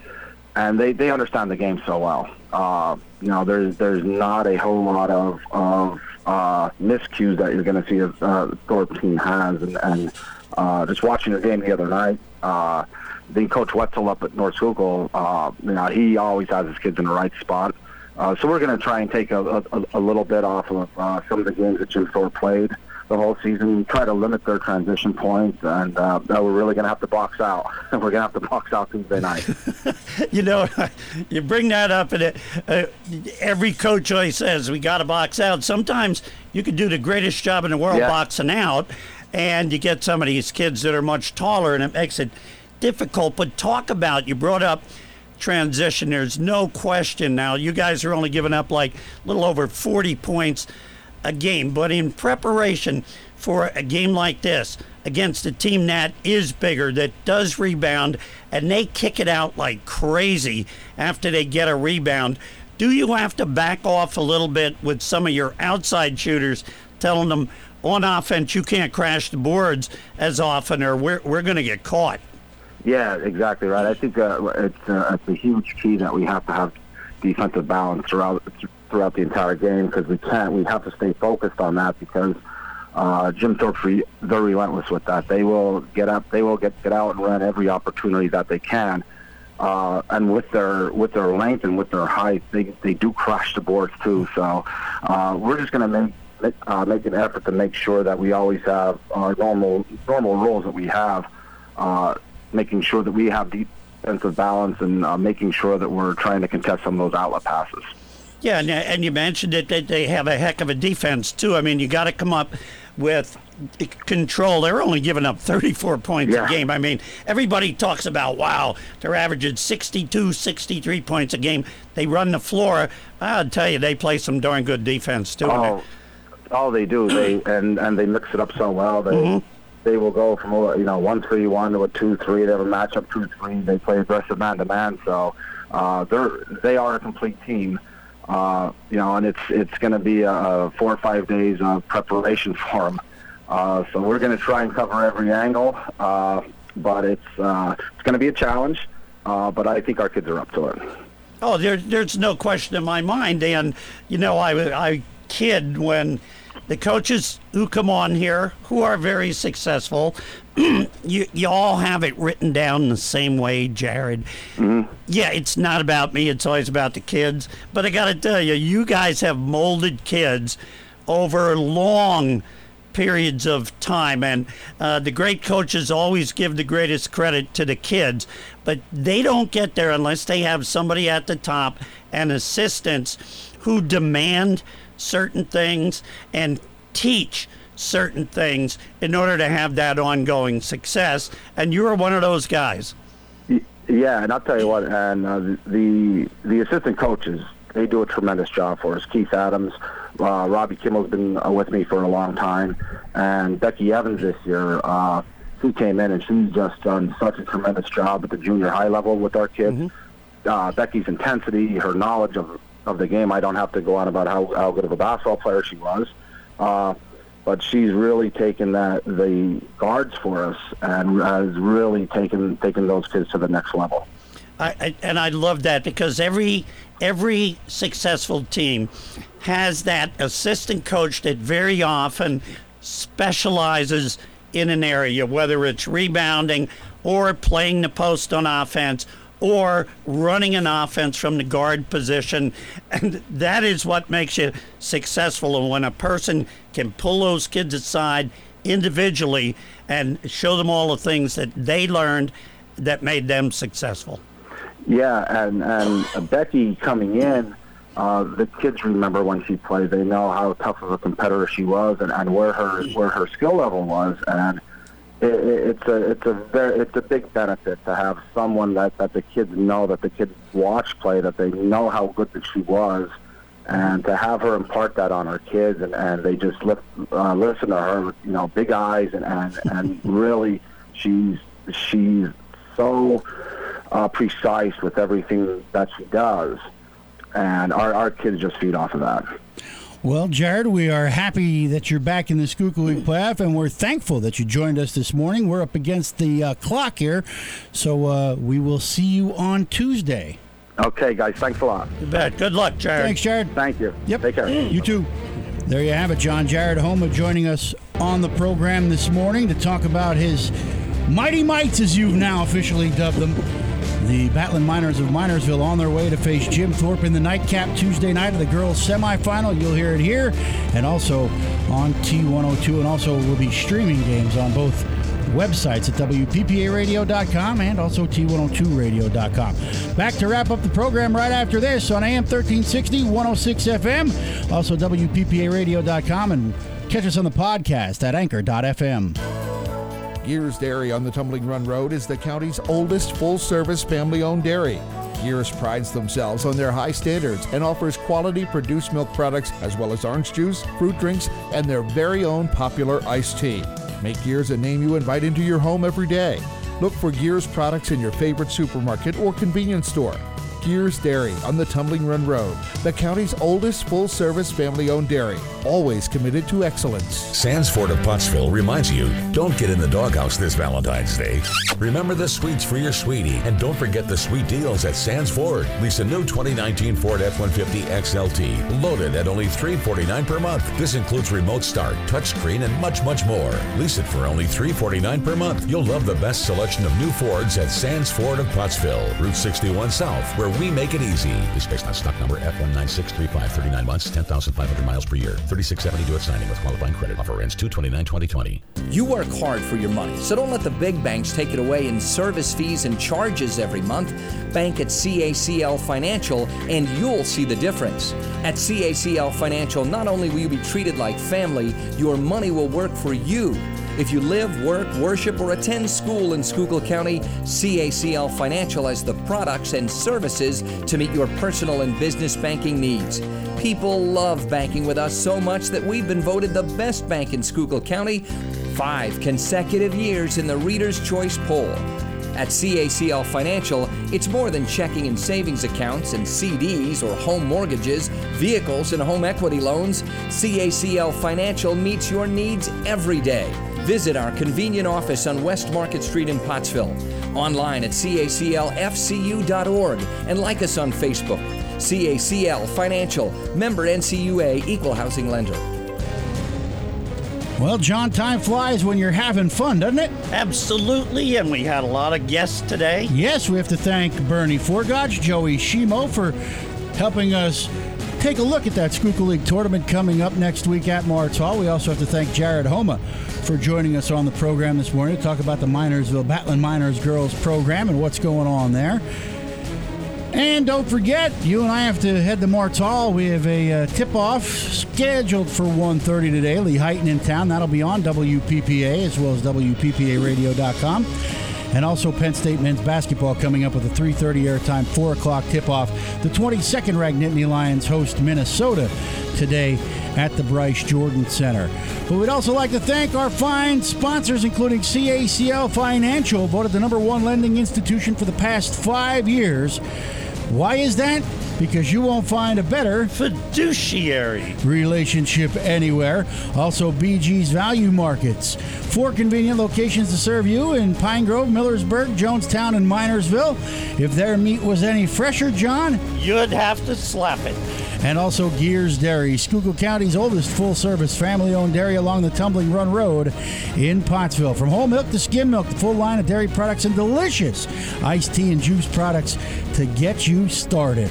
and they, they understand the game so well. Uh, you know, there's there's not a whole lot of of uh, miscues that you're going to see a uh, Thorpe team has, and, and uh, just watching the game the other night. Uh, the coach Wetzel up at North Schuylkill, uh, you know, he always has his kids in the right spot. Uh, so we're going to try and take a, a, a little bit off of uh, some of the games that Jim Thorpe played the whole season, try to limit their transition points, and uh, we're really going to have to box out. And we're going to have to box out Tuesday night. you know, you bring that up, and it, uh, every coach always says we got to box out. Sometimes you can do the greatest job in the world Yeah. boxing out, and you get some of these kids that are much taller, and it makes it difficult. But talk about you brought up transition. There's no question now. You guys are only giving up like a little over 40 points a game, but in preparation for a game like this against a team that is bigger, that does rebound, and they kick it out like crazy after they get a rebound, do you have to back off a little bit with some of your outside shooters, telling them on offense you can't crash the boards as often or we're, we're going to get caught? Yeah, exactly right. I think uh, it's uh, it's a huge key that we have to have defensive balance throughout throughout the entire game because we can't. We have to stay focused on that because uh, Jim Thorpe's re- they're relentless with that. They will get up. They will get get out and run every opportunity that they can. Uh, and with their with their length and with their height, they they do crash the boards too. So uh, we're just going to make make, uh, make an effort to make sure that we always have our normal normal roles that we have. Uh, making sure that we have defensive balance and uh, making sure that we're trying to contest some of those outlet passes. Yeah, and, and you mentioned it that they have a heck of a defense too. I mean, you got to come up with control. They're only giving up 34 points Yeah. a game. I mean, everybody talks about wow, they're averaging 62, 63 points a game. They run the floor. I'll tell you, they play some darn good defense too. Oh, oh, they do. They and and they mix it up so well. They they will go from a, you know one three one to a two three. They have a matchup two three. They play aggressive man to man. So uh, they're they are a complete team. Uh, you know, and it's it's going to be a four or five days of preparation for them. Uh, so we're going to try and cover every angle, uh, but it's uh, it's going to be a challenge. Uh, but I think our kids are up to it. Oh, there, there's no question in my mind. And, you know, I, I kid when the coaches who come on here, who are very successful, you, you all have it written down the same way, Jared. Yeah, it's not about me, it's always about the kids. But I got to tell you, you guys have molded kids over long periods of time. And uh, the great coaches always give the greatest credit to the kids, but they don't get there unless they have somebody at the top and assistants who demand certain things and teach certain things in order to have that ongoing success. And you're one of those guys. Yeah, and I'll tell you what, and uh, the the assistant coaches they do a tremendous job for us. Keith Adams, uh, Robbie Kimmel's been uh, with me for a long time, and Becky Evans this year. Uh, she came in and she's just done such a tremendous job at the junior high level with our kids. Uh, Becky's intensity, her knowledge of of the game. I don't have to go on about how, how good of a basketball player she was. Uh, but she's really taken that the guards for us and has really taken taken those kids to the next level. I, I, and I love that because every every successful team has that assistant coach that very often specializes in an area, whether it's rebounding or playing the post on offense or running an offense from the guard position. And that is what makes you successful. And when a person can pull those kids aside individually and show them all the things that they learned that made them successful. Yeah, and and Becky coming in, uh, the kids remember when she played. They know how tough of a competitor she was, and, and where her where her skill level was, and it, it's a it's a very it's a big benefit to have someone that that the kids know that the kids watch play that they know how good that she was, and to have her impart that on her kids, and, and they just lift, uh, listen to her, with, you know, big eyes, and and and really, she's she's so uh, precise with everything that she does, and our our kids just feed off of that. Well, Jared, we are happy that you're back in the Schuylkill League playoff, and we're thankful that you joined us this morning. We're up against the uh, clock here, so uh, we will see you on Tuesday. Okay, guys, thanks a lot. You bet. Good luck, Jared. Thanks, Jared. Thank you. Yep. Take care. You too. There you have it, John Jared Homa joining us on the program this morning to talk about his Mighty Mites, as you've now officially dubbed them. The Battling Miners of Minersville on their way to face Jim Thorpe in the nightcap Tuesday night of the girls' semifinal. You'll hear it here and also on T102, and also we'll be streaming games on both websites at WPPARadio.com and also T102Radio.com. Back to wrap up the program right after this on AM 1360, 106 FM, also WPPARadio.com, and catch us on the podcast at Anchor.fm. Guers Dairy on the Tumbling Run Road is the county's oldest full service family owned dairy. Guers prides themselves on their high standards and offers quality produced milk products as well as orange juice, fruit drinks, and their very own popular iced tea. Make Guers a name you invite into your home every day. Look for Guers products in your favorite supermarket or convenience store. Guers Dairy on the Tumbling Run Road, the county's oldest full service family owned dairy, always committed to excellence. Sands Ford of Pottsville reminds you don't get in the doghouse this Valentine's Day. Remember the sweets for your sweetie, and don't forget the sweet deals at Sands Ford. Lease a new 2019 Ford F 150 XLT, loaded at only 349 per month. This includes remote start, touchscreen, and much, much more. Lease it for only 349 per month. You'll love the best selection of new Fords at Sands Ford of Pottsville, Route 61 South, where we make it easy. This based on stock number F19635, 39 months, 10,500 miles per year. 3672 at signing with qualifying credit. Offer ends 229 2020. You work hard for your money, so don't let the big banks take it away in service fees and charges every month. Bank at CACL Financial, and you'll see the difference. At CACL Financial, not only will you be treated like family, your money will work for you. If you live, work, worship, or attend school in Schuylkill County, CACL Financial has the products and services to meet your personal and business banking needs. People love banking with us so much that we've been voted the best bank in Schuylkill County five consecutive years in the Reader's Choice poll. At CACL Financial, it's more than checking and savings accounts and CDs or home mortgages, vehicles, and home equity loans. CACL Financial meets your needs every day. Visit our convenient office on West Market Street in Pottsville, online at caclfcu.org, and like us on Facebook. CACL Financial, member NCUA, equal housing lender. Well, John, time flies when you're having fun, doesn't it? Absolutely, and we had a lot of guests today. Yes, we have to thank Bernie Forgage, Joey Shimo for helping us take a look at that Schuylkill League tournament coming up next week at Martz Hall. We also have to thank Jared Homa for joining us on the program this morning to talk about the Minersville Battling Miners girls program and what's going on there. And don't forget, you and I have to head to Martz Hall. We have a uh, tip-off scheduled for 1.30 today. Lehighton in town. That'll be on WPPA as well as WPPARadio.com. And also Penn State men's basketball coming up with a 3.30 airtime, 4 o'clock tip-off. The 22nd ranked Nittany Lions host Minnesota today at the Bryce Jordan Center. But we'd also like to thank our fine sponsors, including CACL Financial, voted the number one lending institution for the past five years. Why is that? Because you won't find a better fiduciary relationship anywhere. Also, BG's Value Markets. Four convenient locations to serve you in Pine Grove, Millersburg, Jonestown, and Minersville. If their meat was any fresher, John, you'd have to slap it. and also Guers Dairy, Schuylkill County's oldest full service family owned dairy along the Tumbling Run Road in Pottsville. From whole milk to skim milk, the full line of dairy products and delicious iced tea and juice products to get you started.